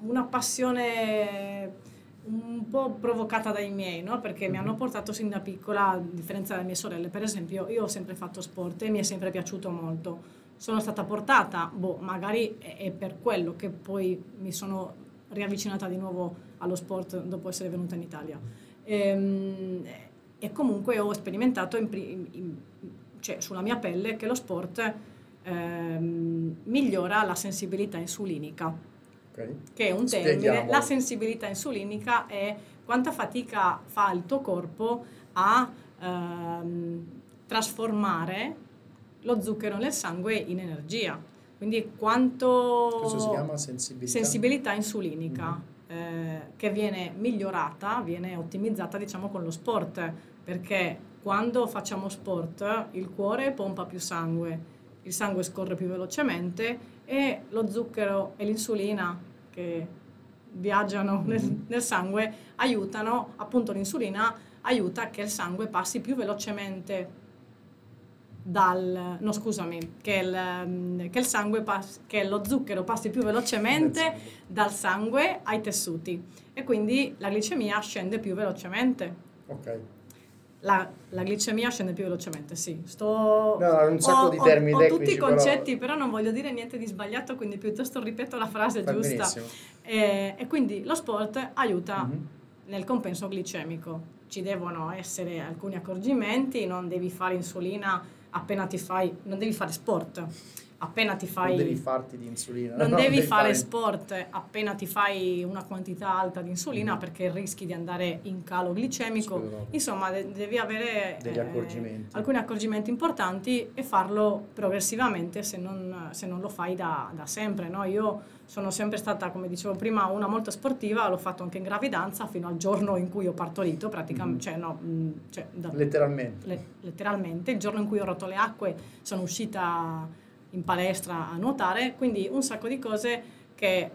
[SPEAKER 3] una passione un po' provocata dai miei, no? perché mi hanno mhm. portato sin da piccola, a differenza dalle mie sorelle, per esempio, io ho sempre fatto sport e mi è sempre piaciuto molto. Sono stata portata, boh, magari è per quello che poi mi sono riavvicinata di nuovo allo sport dopo essere venuta in Italia. E, ehm, e comunque ho sperimentato in, in, cioè, sulla mia pelle che lo sport ehm, migliora la sensibilità insulinica okay. che è un termine. Spieghiamo. La sensibilità insulinica è quanta fatica fa il tuo corpo a ehm, trasformare lo zucchero nel sangue in energia. Quindi quanto...
[SPEAKER 1] Cosa si chiama sensibilità?
[SPEAKER 3] Sensibilità insulinica. Mm-hmm. Eh, che viene migliorata, viene ottimizzata diciamo con lo sport, perché quando facciamo sport il cuore pompa più sangue, il sangue scorre più velocemente e lo zucchero e l'insulina che viaggiano nel, mm-hmm. nel sangue aiutano, appunto l'insulina aiuta che il sangue passi più velocemente dal, no scusami, che il, che il sangue pass, che lo zucchero passi più velocemente dal sangue ai tessuti e quindi la glicemia scende più velocemente.
[SPEAKER 1] Ok.
[SPEAKER 3] La, la, glicemia scende più velocemente, sì. Sto,
[SPEAKER 1] no, un sacco
[SPEAKER 3] ho,
[SPEAKER 1] di termini
[SPEAKER 3] ho,
[SPEAKER 1] tecnici.
[SPEAKER 3] Ho tutti i concetti, però... però... non voglio dire niente di sbagliato, quindi piuttosto ripeto la frase
[SPEAKER 1] Fa
[SPEAKER 3] giusta. E, e, quindi lo sport aiuta mm-hmm. nel compenso glicemico. Ci devono essere alcuni accorgimenti, non devi fare insulina appena ti fai, non devi fare sport appena ti fai...
[SPEAKER 1] Non devi farti di insulina.
[SPEAKER 3] Non, no, devi, devi fare, fare, sport appena ti fai una quantità alta di insulina mm. perché rischi di andare in calo glicemico. Scusa, Insomma, de- devi avere
[SPEAKER 1] eh, accorgimenti.
[SPEAKER 3] alcuni accorgimenti importanti e farlo progressivamente se non, se non lo fai da, da sempre. No? Io sono sempre stata, come dicevo prima, una molto sportiva, l'ho fatto anche in gravidanza fino al giorno in cui ho partorito, praticamente, mm. cioè, no, mm, cioè,
[SPEAKER 1] da, letteralmente.
[SPEAKER 3] Le, letteralmente, il giorno in cui ho rotto le acque sono uscita in palestra a nuotare, quindi un sacco di cose che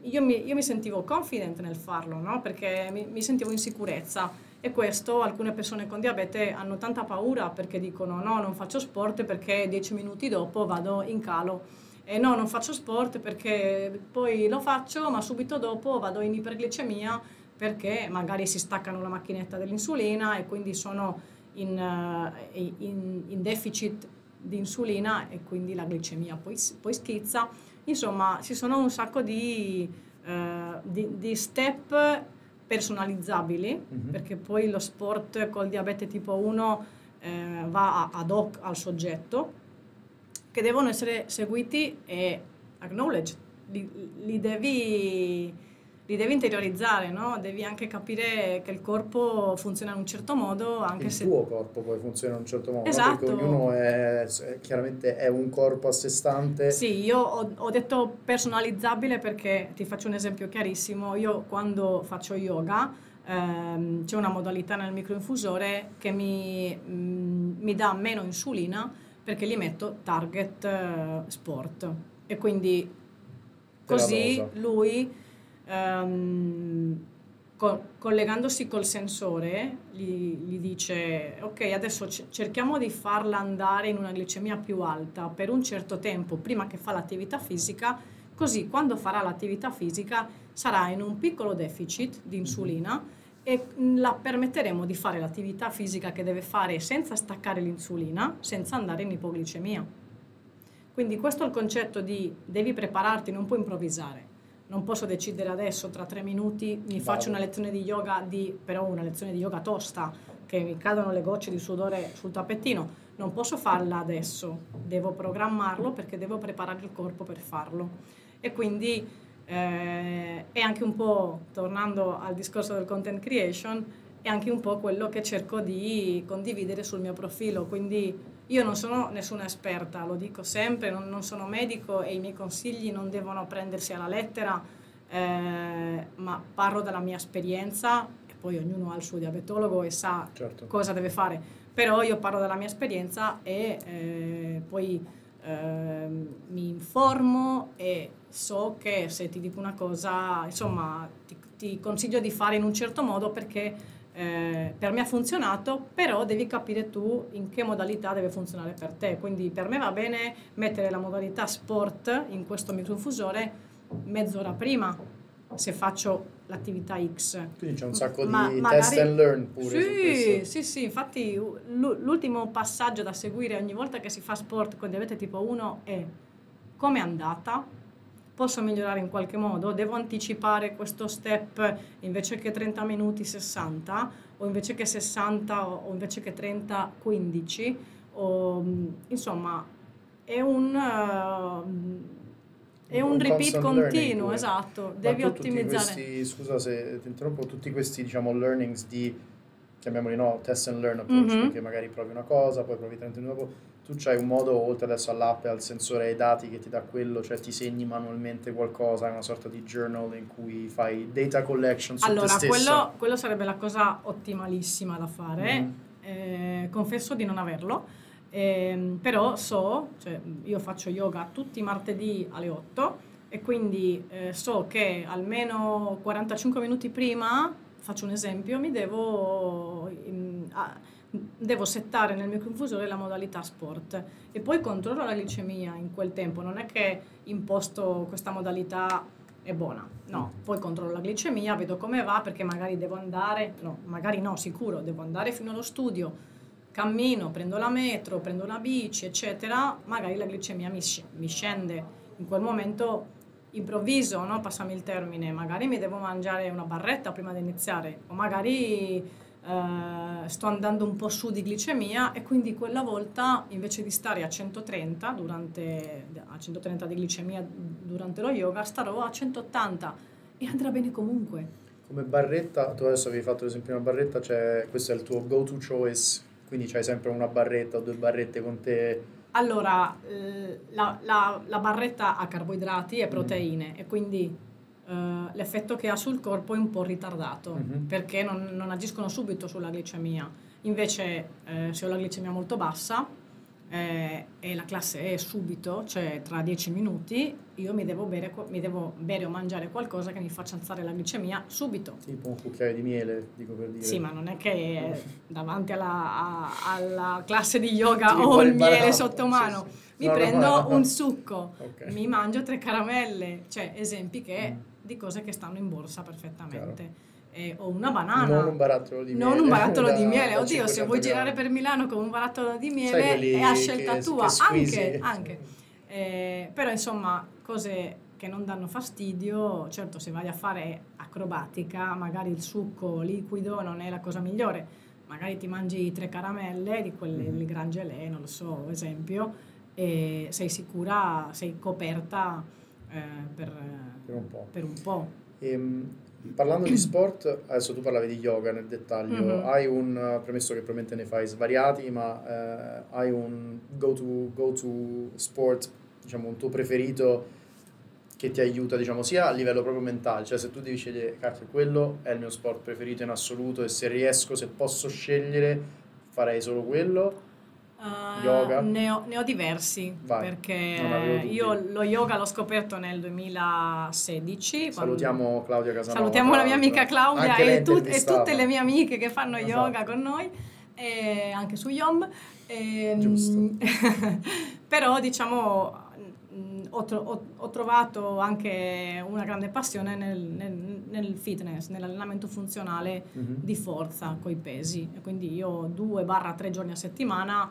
[SPEAKER 3] io mi, io mi sentivo confident nel farlo, no? perché mi, mi, sentivo in sicurezza e questo alcune persone con diabete hanno tanta paura perché dicono no, non faccio sport perché dieci minuti dopo vado in calo e no, non faccio sport perché poi lo faccio ma subito dopo vado in iperglicemia perché magari si staccano la macchinetta dell'insulina e quindi sono in, uh, in, in deficit di insulina e quindi la glicemia poi, poi schizza. Insomma, ci sono un sacco di, eh, di, di step personalizzabili, mm-hmm. perché poi lo sport col diabete tipo 1 eh, va ad hoc al soggetto, che devono essere seguiti e acknowledged. Li, li devi li devi interiorizzare, no? devi anche capire che il corpo funziona in un certo modo. Anche
[SPEAKER 1] il
[SPEAKER 3] se...
[SPEAKER 1] tuo corpo poi funziona in un certo modo,
[SPEAKER 3] esatto.
[SPEAKER 1] perché ognuno è, chiaramente è un corpo a sé stante.
[SPEAKER 3] Sì, io ho, ho, detto personalizzabile perché ti faccio un esempio chiarissimo. Io quando faccio yoga ehm, c'è una modalità nel microinfusore che mi, mm, mi dà meno insulina perché gli metto target uh, sport e quindi così lui um, co- collegandosi col sensore gli, gli, dice ok adesso c- cerchiamo di farla andare in una glicemia più alta per un certo tempo prima che fa l'attività fisica così quando farà l'attività fisica sarà in un piccolo deficit di insulina e la permetteremo di fare l'attività fisica che deve fare senza staccare l'insulina, senza andare in ipoglicemia. Quindi questo è il concetto di devi prepararti, non puoi improvvisare non posso decidere adesso, tra tre minuti mi faccio una lezione di yoga, di, però una lezione di yoga tosta, che mi cadono le gocce di sudore sul tappetino, non posso farla adesso, devo programmarlo perché devo preparare il corpo per farlo. E quindi eh, è anche un po', tornando al discorso del content creation, è anche un po' quello che cerco di condividere sul mio profilo, quindi io non sono nessuna esperta, lo dico sempre, non, non sono medico e i miei consigli non devono prendersi alla lettera, eh, ma parlo dalla mia esperienza e poi ognuno ha il suo diabetologo e sa
[SPEAKER 1] Certo.
[SPEAKER 3] cosa deve fare, però io parlo della mia esperienza e eh, poi ehm, mi informo e so che se ti dico una cosa, insomma, ti, ti consiglio di fare in un certo modo perché eh, per me ha funzionato, però devi capire tu in che modalità deve funzionare per te. Quindi per me va bene mettere la modalità sport in questo microinfusore mezz'ora prima se faccio l'attività X.
[SPEAKER 1] Quindi c'è un sacco di
[SPEAKER 3] Ma-
[SPEAKER 1] test
[SPEAKER 3] magari-
[SPEAKER 1] and learn pure
[SPEAKER 3] Sì, sì, sì, infatti l'u- l'ultimo passaggio da seguire ogni volta che si fa sport con diabete tipo 1 è come è andata? Posso migliorare in qualche modo? Devo anticipare questo step invece che 30 minuti 60 o invece che 60 o invece che 30 15 o mm, insomma è un uh, è un,
[SPEAKER 1] Un
[SPEAKER 3] repeat continuo, esatto, devi ottimizzare.
[SPEAKER 1] questi, scusa se ti interrompo, tutti questi diciamo learnings di, chiamiamoli no, test and learn approach,
[SPEAKER 3] Mhm.
[SPEAKER 1] perché magari provi una cosa, poi provi 30 minuti dopo, tu c'hai un modo, oltre adesso all'app e al sensore ai dati che ti dà quello, cioè ti segni manualmente qualcosa, è una sorta di journal in cui fai data collection su
[SPEAKER 3] Allora,
[SPEAKER 1] te stessa.
[SPEAKER 3] quello, quello sarebbe la cosa ottimalissima da fare.
[SPEAKER 1] Mhm.
[SPEAKER 3] Eh, confesso di non averlo, ehm, però so, cioè, io faccio yoga tutti i martedì alle 8 e quindi eh, so che almeno 45 minuti prima, faccio un esempio, mi devo, in- ah, devo settare nel microinfusore la modalità sport e poi controllo la glicemia in quel tempo, non è che imposto questa modalità è buona. No, poi controllo la glicemia, vedo come va perché magari devo andare, no, magari no, sicuro, devo andare fino allo studio, cammino, prendo la metro, prendo una bici, eccetera, magari la glicemia mi, mi scende. In quel momento improvviso, no? passami il termine, magari mi devo mangiare una barretta prima di iniziare o magari eh, sto andando un po' su di glicemia e quindi quella volta invece di stare a 130 durante a 130 di glicemia durante lo yoga starò a 180 e andrà bene comunque.
[SPEAKER 1] Come barretta, tu adesso avevi fatto l'esempio di una barretta, cioè questo è il tuo go-to choice, quindi c'hai sempre una barretta o due barrette con te.
[SPEAKER 3] Allora, eh, la, la- la barretta ha carboidrati e proteine e quindi eh, l'effetto che ha sul corpo è un po' ritardato
[SPEAKER 1] Mhm.
[SPEAKER 3] perché non, non agiscono subito sulla glicemia. Invece, eh, se ho la glicemia molto bassa eh, e la classe è subito, cioè tra 10 minuti, io mi devo, bere, mi devo bere o mangiare qualcosa che mi faccia alzare la glicemia subito.
[SPEAKER 1] Tipo un cucchiaio di miele, dico per dire.
[SPEAKER 3] Sì, ma non è che davanti alla, a- alla classe di yoga
[SPEAKER 1] Ti
[SPEAKER 3] ho il miele sotto
[SPEAKER 1] Sì,
[SPEAKER 3] mano.
[SPEAKER 1] sì.
[SPEAKER 3] Mi
[SPEAKER 1] No,
[SPEAKER 3] prendo
[SPEAKER 1] no, no.
[SPEAKER 3] un succo,
[SPEAKER 1] Ok.
[SPEAKER 3] mi mangio tre caramelle, cioè esempi che,
[SPEAKER 1] Mm.
[SPEAKER 3] Di cose che stanno in borsa perfettamente. Eh, o una banana.
[SPEAKER 1] Non un barattolo di
[SPEAKER 3] Non
[SPEAKER 1] miele.
[SPEAKER 3] un barattolo di
[SPEAKER 1] da-
[SPEAKER 3] miele, oddio, se
[SPEAKER 1] 500
[SPEAKER 3] vuoi girare per Milano con un barattolo di miele è a scelta
[SPEAKER 1] che-
[SPEAKER 3] tua,
[SPEAKER 1] che
[SPEAKER 3] anche, anche. Eh, però insomma, cose che non danno fastidio, certo se vai a fare acrobatica, magari il succo liquido non è la cosa migliore, magari ti mangi tre caramelle di quelle
[SPEAKER 1] Mhm.
[SPEAKER 3] il Gran Gelé, non lo so, esempio, e sei sicura, sei coperta eh, per,
[SPEAKER 1] Per un po'.
[SPEAKER 3] per un po'.
[SPEAKER 1] Ehm, parlando di sport, adesso tu parlavi di yoga nel dettaglio,
[SPEAKER 3] Mhm.
[SPEAKER 1] hai un, eh, premesso che probabilmente ne fai svariati, ma eh, hai un go-to, go-to sport, diciamo un tuo preferito che ti aiuta, diciamo, sia a livello proprio mentale, cioè se tu devi scegliere, cacchio, quello è il mio sport preferito in assoluto e se riesco, se posso scegliere, farei solo quello.
[SPEAKER 3] Uh,
[SPEAKER 1] Yoga?
[SPEAKER 3] Ne ho, ne ho diversi
[SPEAKER 1] Vai,
[SPEAKER 3] perché io lo yoga l'ho scoperto nel 2016. quando-
[SPEAKER 1] Salutiamo Claudia Casanova.
[SPEAKER 3] Salutiamo la mia amica Claudia e, tut- e tutte le mie amiche che fanno
[SPEAKER 1] Esatto.
[SPEAKER 3] yoga con noi, e anche su Yom. Ehm,
[SPEAKER 1] Giusto.
[SPEAKER 3] però diciamo ho, ho- ho trovato anche una grande passione nel, nel- nel fitness, nell'allenamento funzionale
[SPEAKER 1] Mhm.
[SPEAKER 3] di forza coi pesi. E quindi io 2-3 giorni a settimana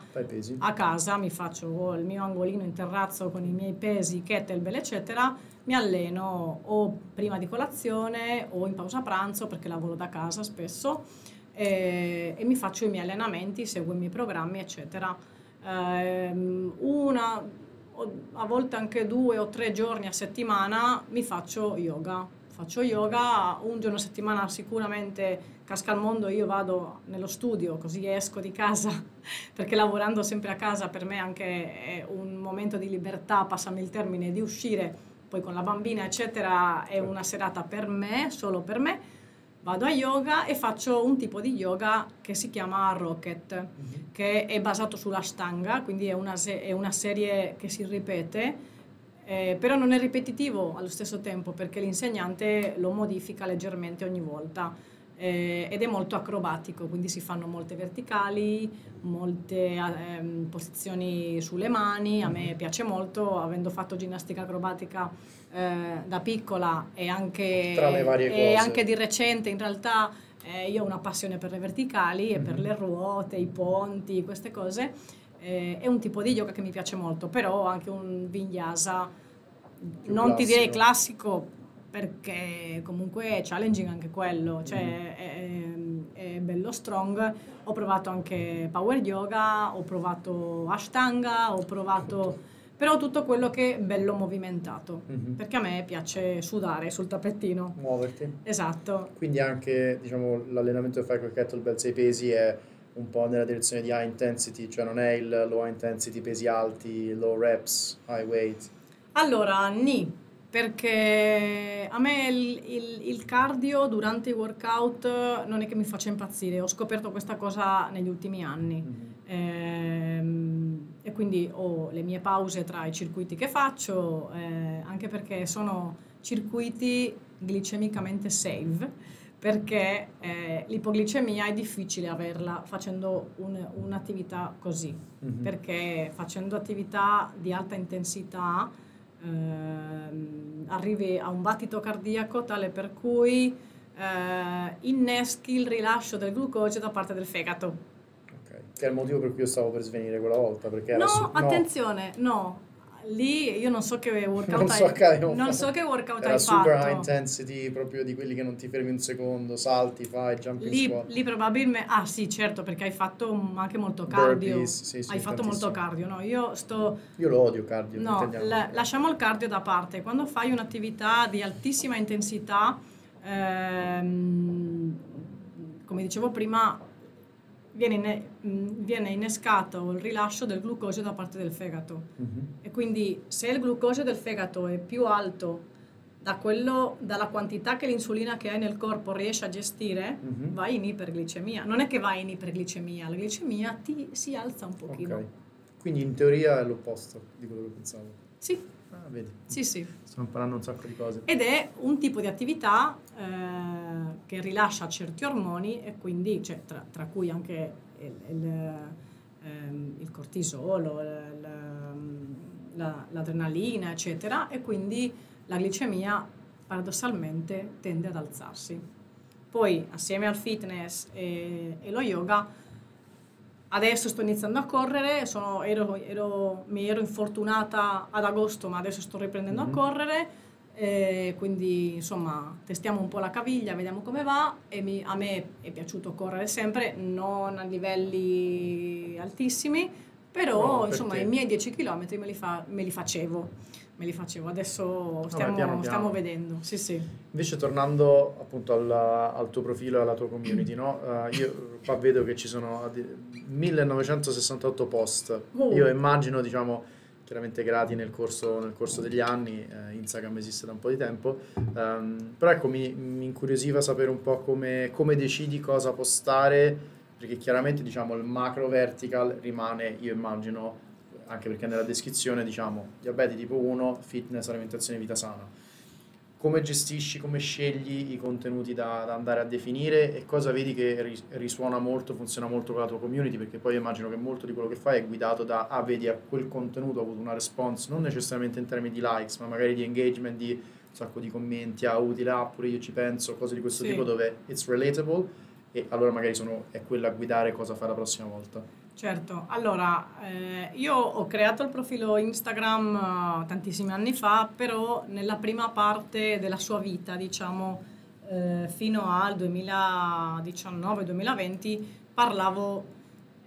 [SPEAKER 3] a casa mi faccio il mio angolino in terrazzo con i miei pesi, kettlebell eccetera, mi alleno o prima di colazione o in pausa pranzo perché lavoro da casa spesso e, e mi faccio i miei allenamenti, seguo i miei programmi eccetera. Ehm, una, a volte anche due o tre giorni a settimana mi faccio yoga. Faccio yoga un giorno a settimana sicuramente casca al mondo, io vado nello studio così esco di casa perché lavorando sempre a casa per me anche è un momento di libertà, passami il termine, di uscire poi con la bambina eccetera è una serata per me, solo per me. Vado a yoga e faccio un tipo di yoga che si chiama Rocket, mm-hmm. che è basato sulla stanga, quindi è una, se- è una serie che si ripete, eh, però non è ripetitivo allo stesso tempo perché l'insegnante lo modifica leggermente ogni volta eh, ed è molto acrobatico, quindi si fanno molte verticali, molte ehm, posizioni sulle mani, a me piace molto, avendo fatto ginnastica acrobatica eh, da piccola e anche, e anche di recente in realtà eh, io ho una passione per le verticali e mm-hmm. per le ruote, i ponti, queste cose. Eh, è un tipo di yoga che mi piace molto, però anche un vinyasa, Più non classico. ti direi classico, perché comunque è challenging anche quello, cioè mm. è, è, bello strong. Ho provato anche power yoga, ho provato ashtanga, ho provato però tutto quello che è bello movimentato, mm-hmm. perché a me piace sudare sul tappetino.
[SPEAKER 1] Muoverti.
[SPEAKER 3] Esatto.
[SPEAKER 1] Quindi anche diciamo, l'allenamento che fai con kettlebell 6 pesi è un po' nella direzione di high intensity, cioè non è il low intensity pesi alti, low reps, high weight.
[SPEAKER 3] Allora, ni, perché a me il, il, il, cardio durante i workout non è che mi faccia impazzire, ho scoperto questa cosa negli ultimi anni. Mm-hmm. Ehm, quindi ho le mie pause tra i circuiti che faccio, eh, anche perché sono circuiti glicemicamente safe, perché eh, l'ipoglicemia è difficile averla facendo un, un'attività così, mm-hmm. perché facendo attività di alta intensità ehm, arrivi a un battito cardiaco tale per cui eh, inneschi il rilascio del glucosio da parte del fegato.
[SPEAKER 1] Che è il motivo per cui io stavo per svenire quella volta. Perché
[SPEAKER 3] no,
[SPEAKER 1] su...
[SPEAKER 3] no, attenzione, no, lì io non so che workout non so hai, che non so che workout
[SPEAKER 1] Era
[SPEAKER 3] hai
[SPEAKER 1] super
[SPEAKER 3] fatto.
[SPEAKER 1] high intensity proprio di quelli che non ti fermi un secondo salti fai jumping
[SPEAKER 3] lì,
[SPEAKER 1] squat.
[SPEAKER 3] lì probabilmente ah sì certo perché hai fatto anche molto cardio.
[SPEAKER 1] Burpees, sì, sì,
[SPEAKER 3] hai fatto molto cardio no io sto
[SPEAKER 1] io lo odio cardio
[SPEAKER 3] no la, lasciamo il cardio da parte. Quando fai un'attività di altissima intensità ehm, come dicevo prima viene, inne, viene, innescato il rilascio del glucosio da parte del fegato. Uh-huh. E quindi se il glucosio del fegato è più alto da quello, dalla quantità che l'insulina che hai nel corpo riesce a gestire, uh-huh. vai in iperglicemia. Non è che vai in iperglicemia, la glicemia ti si alza un pochino.
[SPEAKER 1] Okay. Quindi in teoria è l'opposto di quello che pensavo.
[SPEAKER 3] Sì.
[SPEAKER 1] Ah, vedi.
[SPEAKER 3] Sì, sì.
[SPEAKER 1] Sto imparando un sacco di cose.
[SPEAKER 3] Ed è un tipo di attività eh, che rilascia certi ormoni e quindi, cioè, tra, tra, cui anche il, il, ehm, il cortisolo, il, la, l'adrenalina, eccetera, e quindi la glicemia paradossalmente tende ad alzarsi. Poi, assieme al fitness e, e lo yoga, Adesso sto iniziando a correre, sono, ero, ero, mi ero infortunata ad agosto, ma adesso sto riprendendo mm-hmm. a correre. E quindi insomma testiamo un po' la caviglia, vediamo come va e mi, a me è piaciuto correre sempre, non a livelli altissimi, però no, insomma i miei 10 km me li, fa, me li facevo me li facevo, adesso stiamo, Vabbè, piano, stiamo vedendo. Sì, sì.
[SPEAKER 1] Invece tornando appunto al, al tuo profilo e alla tua community, no? uh, io qua vedo che ci sono 1968 post, uh. io immagino diciamo chiaramente grati nel corso, nel corso degli anni, eh, Instagram esiste da un po' di tempo, um, però ecco mi, mi, incuriosiva sapere un po' come, come decidi cosa postare, perché chiaramente diciamo il macro vertical rimane, io immagino, anche perché nella descrizione diciamo diabete tipo 1, fitness, alimentazione, vita sana. Come gestisci, come scegli i contenuti da, da andare a definire e cosa vedi che risuona molto, funziona molto con la tua community? Perché poi immagino che molto di quello che fai è guidato da, ah vedi, a quel contenuto ha avuto una response, non necessariamente in termini di likes, ma magari di engagement, di un sacco di commenti, ah utile, ah pure io ci penso, cose di questo sì. tipo dove it's relatable e allora magari sono, è quella a guidare cosa fare la prossima volta.
[SPEAKER 3] Certo, allora eh, io ho creato il profilo Instagram uh, tantissimi anni fa, però nella prima parte della sua vita, diciamo eh, fino al 2019-2020, parlavo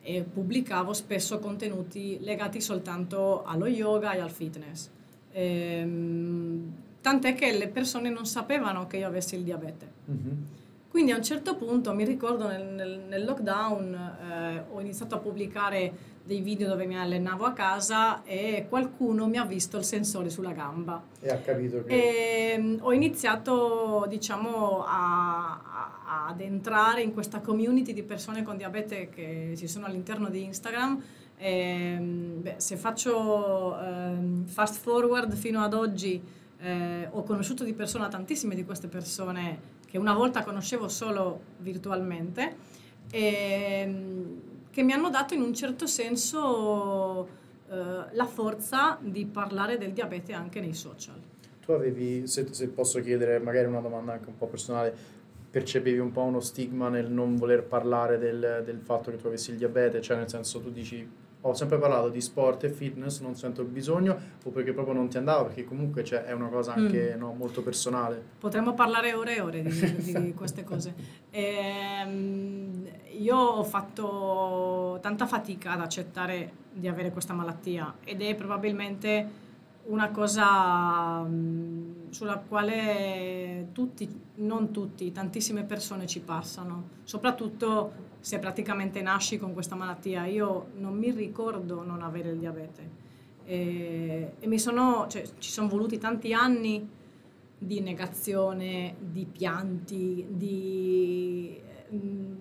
[SPEAKER 3] e pubblicavo spesso contenuti legati soltanto allo yoga e al fitness. Ehm, tant'è che le persone non sapevano che io avessi il diabete. Mm-hmm Quindi a un certo punto, mi ricordo nel, nel, nel lockdown, eh, ho iniziato a pubblicare dei video dove mi allenavo a casa e qualcuno mi ha visto il sensore sulla gamba.
[SPEAKER 1] E ha capito che...
[SPEAKER 3] E, mm, ho iniziato, diciamo, a, a, ad entrare in questa community di persone con diabete che ci sono all'interno di Instagram. E, mm, beh, se faccio eh, fast forward fino ad oggi, eh, ho conosciuto di persona tantissime di queste persone che una volta conoscevo solo virtualmente. E, mm, che mi hanno dato in un certo senso eh, la forza di parlare del diabete anche nei social.
[SPEAKER 1] Tu avevi, se, se, posso chiedere magari una domanda anche un po' personale, percepivi un po' uno stigma nel non voler parlare del, del fatto che tu avessi il diabete? Cioè nel senso tu dici ho sempre parlato di sport e fitness, non sento il bisogno o perché proprio non ti andava, perché comunque cioè, è una cosa anche mm. no, molto personale.
[SPEAKER 3] Potremmo parlare ore e ore di, di queste cose. Ehm, io ho fatto tanta fatica ad accettare di avere questa malattia ed è probabilmente una cosa mm, sulla quale tutti, non tutti, tantissime persone ci passano, soprattutto se praticamente nasci con questa malattia. Io non mi ricordo non avere il diabete. E, e sono, cioè, ci sono voluti tanti anni di negazione, di pianti, di... Eh,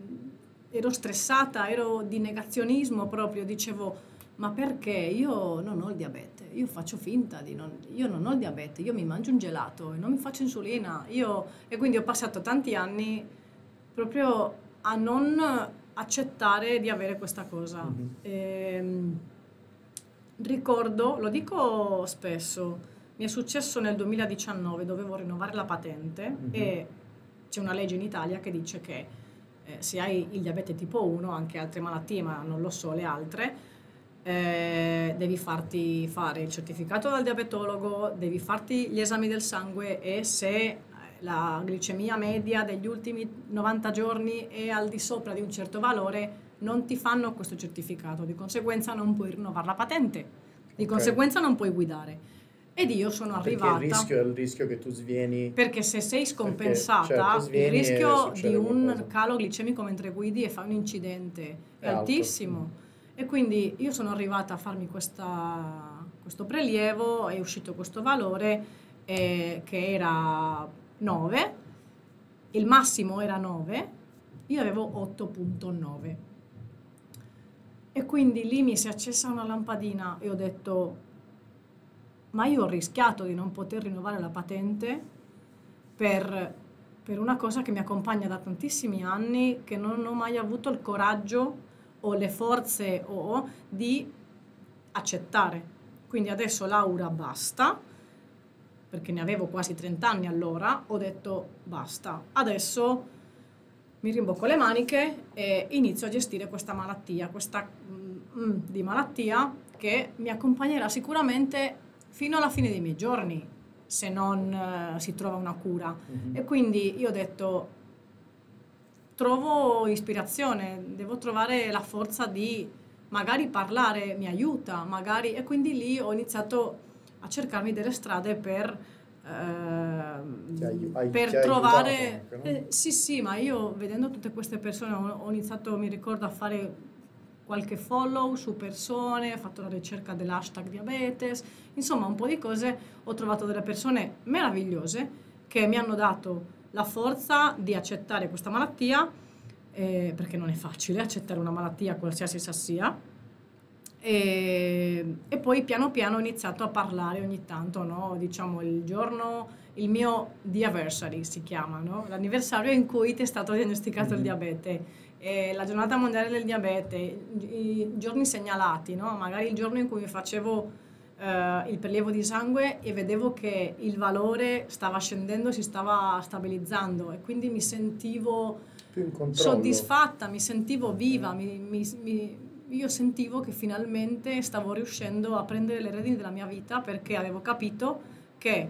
[SPEAKER 3] ero stressata, ero di negazionismo proprio, dicevo ma perché? Io non ho il diabete, io faccio finta di non, io non ho il diabete, io mi mangio un gelato e non mi faccio insulina, io, e quindi ho passato tanti anni proprio a non accettare di avere questa cosa. Mm-hmm. E, ehm, ricordo, lo dico spesso, mi è successo nel 2019, dovevo rinnovare la patente mm-hmm. e c'è una legge in Italia che dice che eh, se hai il diabete tipo 1, anche altre malattie, ma non lo so le altre, eh, devi farti fare il certificato dal diabetologo, devi farti gli esami del sangue e se la glicemia media degli ultimi 90 giorni è al di sopra di un certo valore, non ti fanno questo certificato, di conseguenza non puoi rinnovare la patente, di okay. conseguenza non puoi guidare. Ed io sono arrivata.
[SPEAKER 1] Perché il rischio è il rischio che tu svieni.
[SPEAKER 3] Perché se sei scompensata, perché, certo, il rischio di un qualcosa. calo glicemico mentre guidi e fai un incidente è, è altissimo. Alto. E quindi io sono arrivata a farmi questa, questo prelievo, è uscito questo valore eh, che era 9, il massimo era 9, io avevo 8.9. E quindi lì mi si è accesa una lampadina e ho detto, ma io ho rischiato di non poter rinnovare la patente per, per una cosa che mi accompagna da tantissimi anni, che non ho mai avuto il coraggio o le forze o di accettare. Quindi adesso Laura basta, perché ne avevo quasi 30 anni allora, ho detto basta, adesso mi rimbocco le maniche e inizio a gestire questa malattia, questa mm, mm di malattia che mi accompagnerà sicuramente fino alla fine dei miei giorni, se non uh, si trova una cura. Mm-hmm. E quindi io ho detto, trovo ispirazione, devo trovare la forza di magari parlare mi aiuta, magari... E quindi lì ho iniziato a cercarmi delle strade per, eh, per trovare... Anche, no? eh, sì, sì, ma io vedendo tutte queste persone ho, ho, iniziato, mi ricordo, a fare qualche follow su persone, ho fatto la ricerca dell'hashtag diabetes, insomma un po' di cose, ho trovato delle persone meravigliose che mi hanno dato la forza di accettare questa malattia, eh, perché non è facile accettare una malattia qualsiasi essa sia, e, e, poi piano piano ho iniziato a parlare ogni tanto, no? diciamo il giorno, il mio anniversary si chiama, no? l'anniversario in cui ti è stato diagnosticato mm-hmm. il diabete, e la giornata mondiale del diabete, i giorni segnalati, no? magari il giorno in cui facevo Uh, il prelievo di sangue e vedevo che il valore stava scendendo, si stava stabilizzando e quindi mi sentivo soddisfatta, mi sentivo viva, mi, mi, mi, io sentivo che finalmente stavo riuscendo a prendere le redini della mia vita perché avevo capito che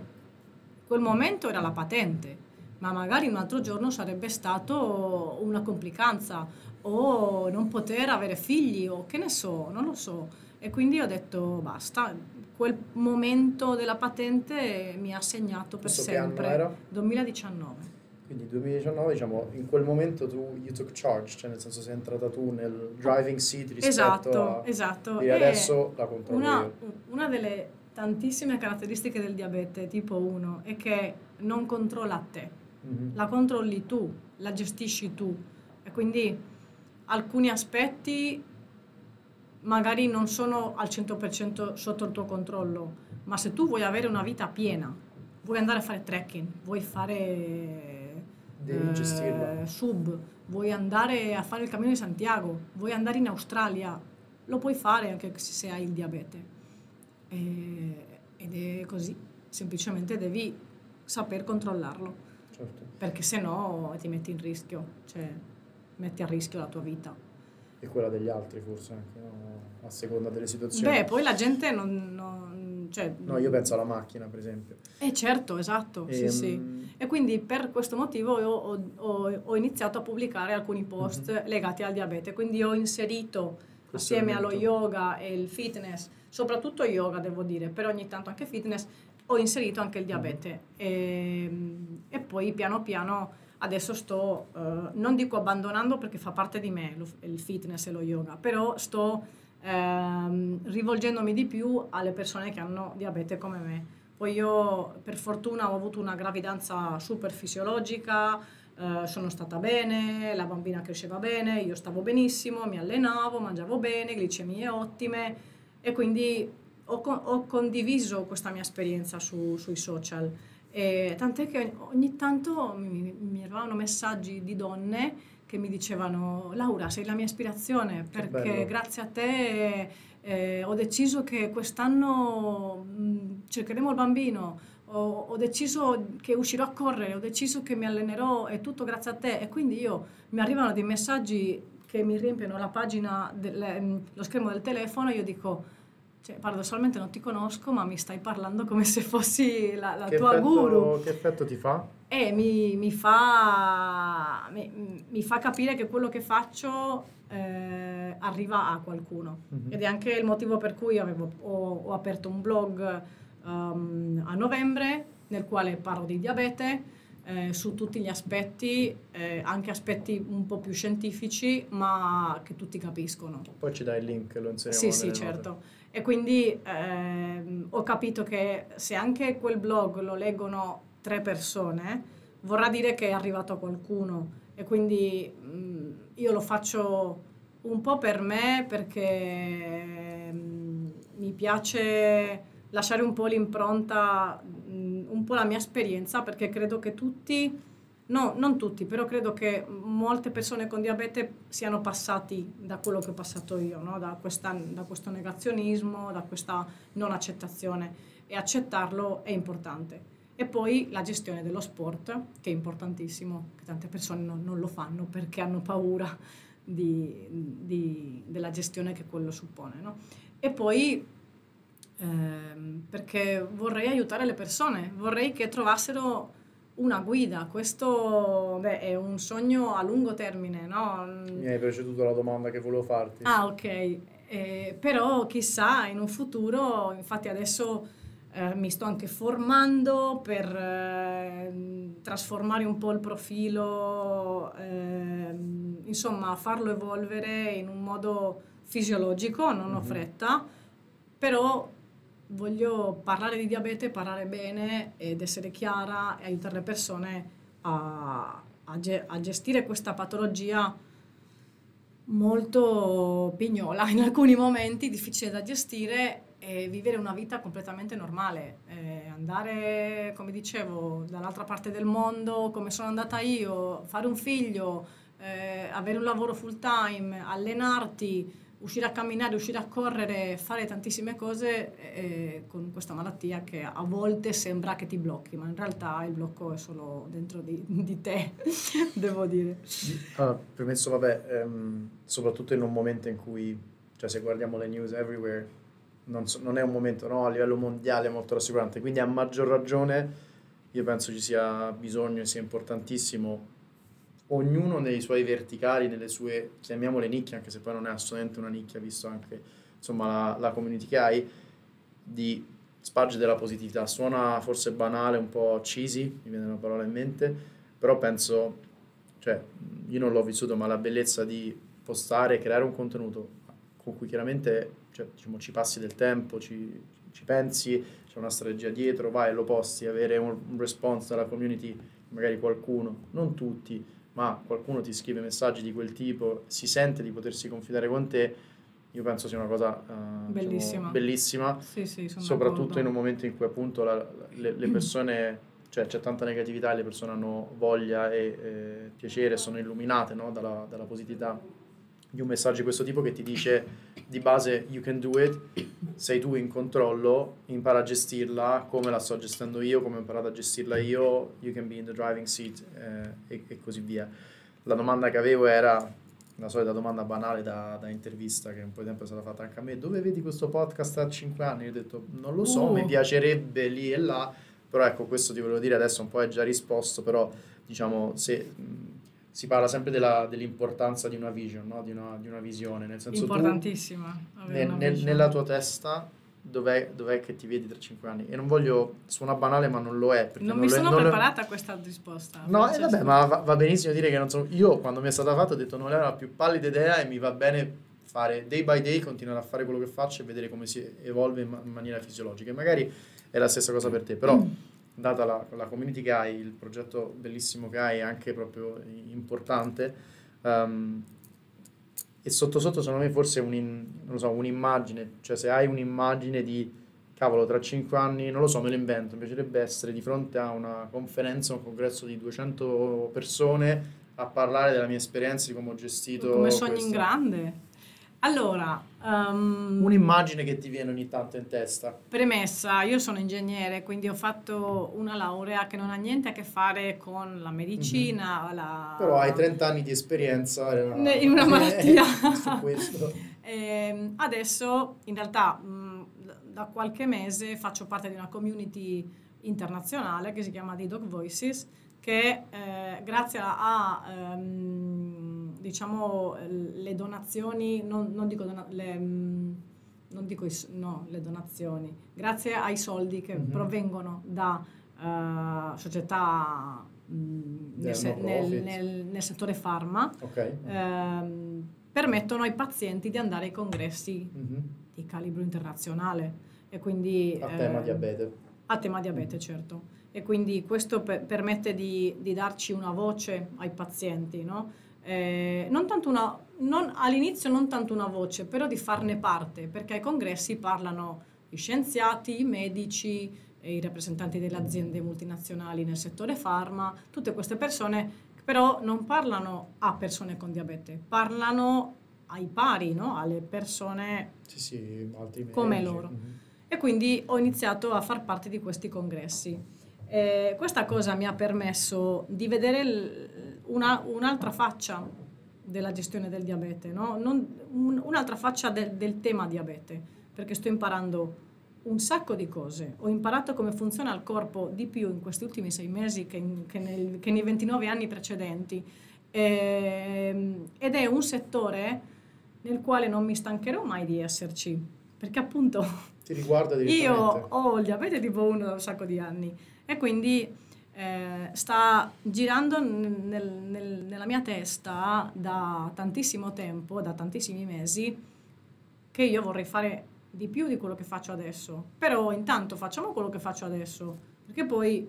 [SPEAKER 3] quel momento era la patente, ma magari un altro giorno sarebbe stato una complicanza o non poter avere figli o che ne so, non lo so. E quindi ho detto basta, quel momento della patente mi ha segnato per Questo sempre. 2019.
[SPEAKER 1] Quindi 2019, diciamo, in quel momento tu you took charge, cioè nel senso sei entrata tu nel driving seat rispetto
[SPEAKER 3] esatto,
[SPEAKER 1] a...
[SPEAKER 3] Esatto,
[SPEAKER 1] E adesso la controllo
[SPEAKER 3] una, una delle tantissime caratteristiche del diabete tipo 1 è che non controlla te,
[SPEAKER 1] Mhm.
[SPEAKER 3] la controlli tu, la gestisci tu. E quindi alcuni aspetti magari non sono al 100% sotto il tuo controllo, ma se tu vuoi avere una vita piena, vuoi andare a fare trekking, vuoi fare
[SPEAKER 1] Devi
[SPEAKER 3] eh,
[SPEAKER 1] gestirla.
[SPEAKER 3] sub, vuoi andare a fare il cammino di Santiago, vuoi andare in Australia, lo puoi fare anche se hai il diabete. E- ed è così, semplicemente devi saper controllarlo
[SPEAKER 1] Certo.
[SPEAKER 3] perché se no ti metti in rischio, cioè metti a rischio la tua vita.
[SPEAKER 1] E quella degli altri forse anche, no? a seconda delle situazioni.
[SPEAKER 3] Beh, poi la gente non... non- cioè,
[SPEAKER 1] No, io penso alla macchina, per esempio.
[SPEAKER 3] Eh certo, esatto, sì,
[SPEAKER 1] Ehm,
[SPEAKER 3] sì. E quindi per questo motivo io ho, ho- ho iniziato a pubblicare alcuni post
[SPEAKER 1] Mhm.
[SPEAKER 3] legati al diabete, quindi ho inserito
[SPEAKER 1] Questo
[SPEAKER 3] assieme allo yoga e il fitness, soprattutto yoga devo dire, però ogni tanto anche fitness, ho inserito anche il
[SPEAKER 1] Mhm.
[SPEAKER 3] diabete. E, e poi piano piano adesso sto, eh, non dico abbandonando perché fa parte di me lo- il fitness e lo yoga, però sto ehm, rivolgendomi di più alle persone che hanno diabete come me. Poi io per fortuna ho avuto una gravidanza super fisiologica, eh, sono stata bene, la bambina cresceva bene, io stavo benissimo, mi allenavo, mangiavo bene, glicemie ottime e quindi ho, ho condiviso questa mia esperienza su- sui social. E tant'è che ogni, ogni tanto mi, mi arrivavano messaggi di donne che mi dicevano Laura sei la mia ispirazione perché grazie a te eh, ho deciso che quest'anno mh, cercheremo il bambino, ho, ho deciso che uscirò a correre, ho deciso che mi allenerò, è tutto grazie a te. E quindi io mi arrivano dei messaggi che mi riempiono la pagina, del, mm, lo schermo del telefono e io dico, cioè, paradossalmente non ti conosco ma mi stai parlando come se fossi la, la tua
[SPEAKER 1] effetto,
[SPEAKER 3] guru.
[SPEAKER 1] che effetto ti fa?
[SPEAKER 3] E mi, mi fa, mi, mi fa capire che quello che faccio eh, arriva a qualcuno.
[SPEAKER 1] Mhm.
[SPEAKER 3] Ed è anche il motivo per cui avevo- ho, ho aperto un blog um, a novembre nel quale parlo di diabete eh, su tutti gli aspetti, eh, anche aspetti un po' più scientifici, ma che tutti capiscono.
[SPEAKER 1] Poi ci dai il link, lo inseriamo
[SPEAKER 3] Sì, sì,
[SPEAKER 1] note.
[SPEAKER 3] certo. E quindi ehm, ho capito che se anche quel blog lo leggono tre persone, vorrà dire che è arrivato qualcuno. E quindi mm, io lo faccio un po' per me perché mm, mi piace lasciare un po' l'impronta, mm, un po' la mia esperienza, perché credo che tutti No, non tutti, però credo che molte persone con diabete siano passati da quello che ho passato io, no? da, questa- da questo negazionismo, da questa non accettazione e accettarlo è importante. E poi la gestione dello sport, che è importantissimo, che tante persone non, non lo fanno perché hanno paura di- di- della gestione che quello suppone. no? E poi ehm, perché vorrei aiutare le persone, vorrei che trovassero una guida, questo beh, è un sogno a lungo termine, no?
[SPEAKER 1] Mi hai preceduto la domanda che volevo farti.
[SPEAKER 3] Ah, ok. Eh, però chissà, in un futuro, infatti adesso eh, mi sto anche formando per eh, trasformare un po' il profilo, ehm, insomma, farlo evolvere in un modo fisiologico, non ho
[SPEAKER 1] Mhm.
[SPEAKER 3] fretta, però voglio parlare di diabete, parlare bene ed essere chiara e aiutare le persone a, a ge- a gestire questa patologia molto pignola in alcuni momenti, difficile da gestire e vivere una vita completamente normale, Eh, andare, come dicevo, dall'altra parte del mondo, come sono andata io, fare un figlio, eh, avere un lavoro full time, allenarti, uscire a camminare, uscire a correre, fare tantissime cose eh, con questa malattia che a volte sembra che ti blocchi, ma in realtà il blocco è solo dentro di, di te, devo dire.
[SPEAKER 1] Ah, premesso, vabbè, ehm, soprattutto in un momento in cui, cioè se guardiamo le news everywhere, non, so- non è un momento no, a livello mondiale molto rassicurante, quindi a maggior ragione io penso ci sia bisogno e sia importantissimo ognuno nei suoi verticali, nelle sue, chiamiamole nicchie, anche se poi non è assolutamente una nicchia, visto anche insomma la, la community che hai, di spargere della positività. Suona forse banale, un po' cheesy, mi viene una parola in mente, però penso, cioè, io non l'ho vissuto, ma la bellezza di postare, creare un contenuto con cui chiaramente cioè, diciamo, ci passi del tempo, ci, ci pensi, c'è una strategia dietro, vai, lo posti, avere un, un response dalla community, magari qualcuno, non tutti, ma qualcuno ti scrive messaggi di quel tipo, si sente di potersi confidare con te, io penso sia una cosa uh, bellissima, diciamo, bellissima
[SPEAKER 3] sì, sì,
[SPEAKER 1] soprattutto
[SPEAKER 3] d'accordo.
[SPEAKER 1] in un momento in cui appunto la, le, le, persone, cioè c'è tanta negatività, le persone hanno voglia e eh, piacere, sono illuminate no? dalla, dalla positività di un messaggio di questo tipo che ti dice di base you can do it, sei tu in controllo, impara a gestirla come la sto gestendo io, come ho imparato a gestirla io, you can be in the driving seat eh, e, e, così via. La domanda che avevo era la solita domanda banale da, da, intervista che un po' di tempo è stata fatta anche a me, dove vedi questo podcast a 5 anni? Io ho detto non lo so, uh. mi piacerebbe lì e là, però ecco questo ti volevo dire adesso un po' è già risposto, però diciamo se si parla sempre della, dell'importanza di una vision, no? di, una, di, una, visione. Nel senso
[SPEAKER 3] Importantissima.
[SPEAKER 1] Tu, nel, nel, nella tua testa, dov'è, dov'è, che ti vedi tra cinque anni? E non voglio, suona banale, ma non lo è.
[SPEAKER 3] Non, non mi sono è, preparata a questa risposta.
[SPEAKER 1] No, eh, vabbè, ma va, va, benissimo dire che non so. Io quando mi è stata fatta ho detto non era la più pallida idea e mi va bene fare day by day, continuare a fare quello che faccio e vedere come si evolve in, ma- in maniera fisiologica. E magari è la stessa cosa per te, però. Mm data la, la, community che hai, il progetto bellissimo che hai, anche proprio importante, um, e sotto sotto secondo me forse un, so, un'immagine, cioè se hai un'immagine di cavolo tra cinque anni, non lo so, me lo invento, mi piacerebbe essere di fronte a una conferenza, un congresso di 200 persone a parlare della mia esperienza, di come ho gestito...
[SPEAKER 3] Come sogni questa... in grande. Allora, um,
[SPEAKER 1] un'immagine che ti viene ogni tanto in testa.
[SPEAKER 3] Premessa, io sono ingegnere, quindi ho fatto una laurea che non ha niente a che fare con la medicina. Mm-hmm. La...
[SPEAKER 1] Però hai 30 anni di esperienza
[SPEAKER 3] una... in una malattia. su questo. e, ehm, adesso, in realtà, da qualche mese faccio parte di una community internazionale che si chiama The Dog Voices, che eh, grazie a... a um, diciamo, le donazioni, non, non dico dona- le, mm, non dico i, no, le donazioni, grazie ai soldi che mm-hmm. provengono da uh, società mh, mm, nel, se, nel, nel, nel, settore farma,
[SPEAKER 1] okay.
[SPEAKER 3] ehm, permettono ai pazienti di andare ai congressi
[SPEAKER 1] mm-hmm.
[SPEAKER 3] di calibro internazionale. E quindi,
[SPEAKER 1] a tema eh, diabete.
[SPEAKER 3] A tema diabete, mm-hmm. certo. E quindi questo per, permette di, di, darci una voce ai pazienti, no? Eh, non tanto una, non, all'inizio non tanto una voce, però di farne parte, perché ai congressi parlano gli scienziati, i medici, i rappresentanti delle aziende multinazionali nel settore farma, tutte queste persone però non parlano a persone con diabete, parlano ai pari, no? alle persone
[SPEAKER 1] sì, sì,
[SPEAKER 3] come loro. Mm-hmm. E quindi ho iniziato a far parte di questi congressi. Eh, questa cosa mi ha permesso di vedere l- una, un'altra faccia della gestione del diabete, no? non, un, un'altra faccia del, del tema diabete, perché sto imparando un sacco di cose. Ho imparato come funziona il corpo di più in questi ultimi sei mesi che, in, che, nel, che nei 29 anni precedenti. E, ehm, ed è un settore nel quale non mi stancherò mai di esserci, perché appunto
[SPEAKER 1] Ti riguarda
[SPEAKER 3] io ho il diabete tipo 1 da un sacco di anni e quindi eh, sta girando nel, nel, nella mia testa da tantissimo tempo, da tantissimi mesi, che io vorrei fare di più di quello che faccio adesso. Però intanto facciamo quello che faccio adesso, perché poi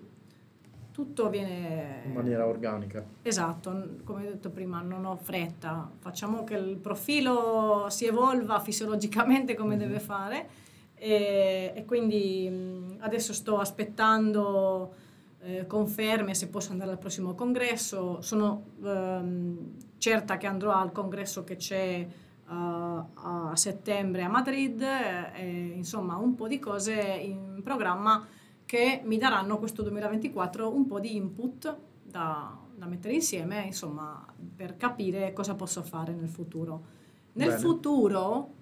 [SPEAKER 3] tutto viene...
[SPEAKER 1] In maniera organica.
[SPEAKER 3] Esatto, come ho detto prima, non ho fretta, facciamo che il profilo si evolva fisiologicamente come mm-hmm. deve fare e, e quindi adesso sto aspettando eh, conferme se posso andare al prossimo congresso. Sono ehm, certa che andrò al congresso che c'è uh, a settembre a Madrid, eh, insomma un po' di cose in programma che mi daranno questo 2024 un po' di input da, da mettere insieme, insomma, per capire cosa posso fare nel futuro. Nel Bene. futuro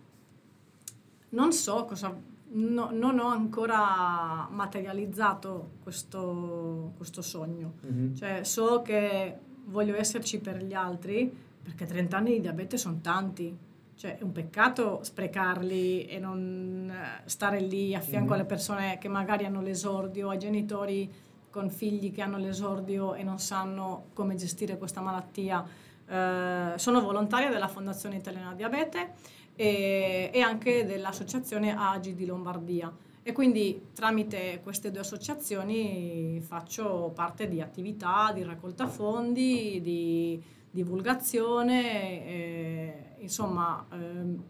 [SPEAKER 3] non so cosa no, non ho ancora materializzato questo, questo sogno. Mm-hmm. Cioè, so che voglio esserci per gli altri perché 30 anni di diabete sono tanti. Cioè, è un peccato sprecarli e non stare lì a fianco mm-hmm. alle persone che magari hanno l'esordio, ai genitori con figli che hanno l'esordio e non sanno come gestire questa malattia. Eh, sono volontaria della Fondazione Italiana Diabete e, e anche dell'associazione AGI di Lombardia. E quindi tramite queste due associazioni faccio parte di attività di raccolta fondi, di divulgazione, eh, insomma eh,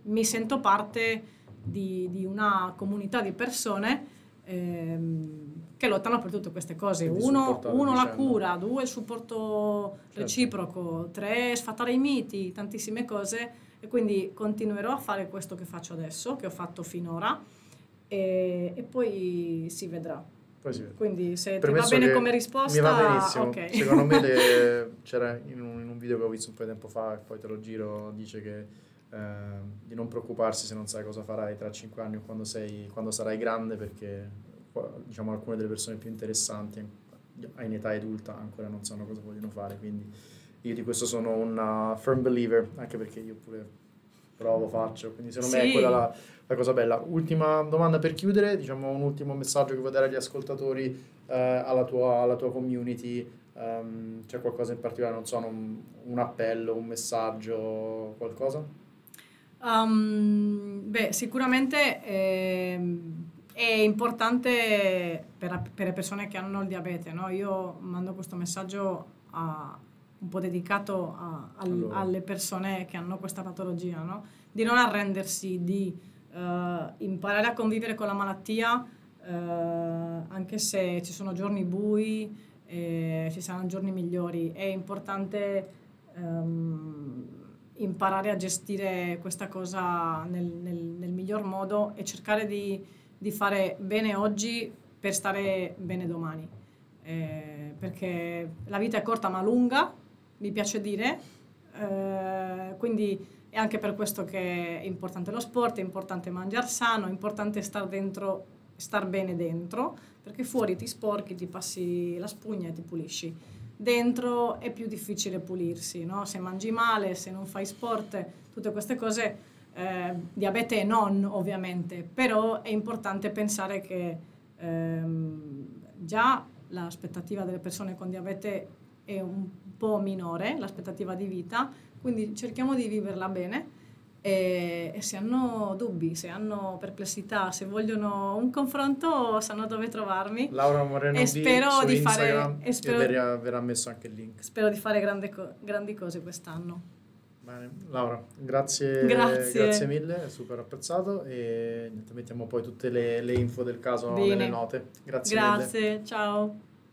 [SPEAKER 3] mi sento parte di, di, una comunità di persone eh, che lottano per tutte queste cose. Uno, uno la cura, due il supporto certo. reciproco, tre sfatare i miti, tantissime cose e quindi continuerò a fare questo che faccio adesso, che ho fatto finora e, e poi si vedrà.
[SPEAKER 1] Poi si vedrà.
[SPEAKER 3] Quindi se ti va bene come risposta...
[SPEAKER 1] Mi va benissimo. Okay. Secondo me le, c'era in un, in un, video che ho visto un po' di tempo fa e poi te lo giro, dice che eh, di non preoccuparsi se non sai cosa farai tra cinque anni o quando, sei, quando sarai grande perché diciamo alcune delle persone più interessanti in età adulta ancora non sanno cosa vogliono fare quindi io di questo sono un uh, firm believer anche perché io pure provo, faccio quindi secondo sì. me è quella la la cosa bella. Ultima domanda per chiudere, diciamo un ultimo messaggio che vuoi dare agli ascoltatori, eh, alla, tua, alla, tua, community, um, c'è qualcosa in particolare, non so, un, un appello, un messaggio, qualcosa?
[SPEAKER 3] Um, beh, sicuramente eh, è importante per, per, le persone che hanno il diabete, no? io mando questo messaggio a, un po' dedicato a, al, allora. alle persone che hanno questa patologia, no? di non arrendersi, di uh, imparare a convivere con la malattia, uh, anche se ci sono giorni bui e ci saranno giorni migliori. È importante um, imparare a gestire questa cosa nel, nel, nel miglior modo e cercare di, di, fare bene oggi per stare bene domani. Eh, perché la vita è corta ma lunga, mi piace dire, eh, quindi è anche per questo che è importante lo sport, è importante mangiare sano, è importante star dentro, star bene dentro, perché fuori ti sporchi, ti passi la spugna e ti pulisci. Dentro è più difficile pulirsi, no? se mangi male, se non fai sport, tutte queste cose, eh, diabete non ovviamente, però è importante pensare che ehm, già l'aspettativa delle persone con diabete è un po' minore, l'aspettativa di vita, quindi cerchiamo di viverla bene e, e, se hanno dubbi, se hanno perplessità, se vogliono un confronto sanno dove trovarmi.
[SPEAKER 1] Laura Moreno
[SPEAKER 3] e spero di
[SPEAKER 1] fare
[SPEAKER 3] e
[SPEAKER 1] spero, verrà, verrà, messo anche il link.
[SPEAKER 3] Spero di fare grandi, grandi cose quest'anno.
[SPEAKER 1] Bene, Laura, grazie, grazie. grazie mille, è super apprezzato e mettiamo poi tutte le, le info del caso Bene. nelle note. Grazie.
[SPEAKER 3] Grazie, mille. ciao.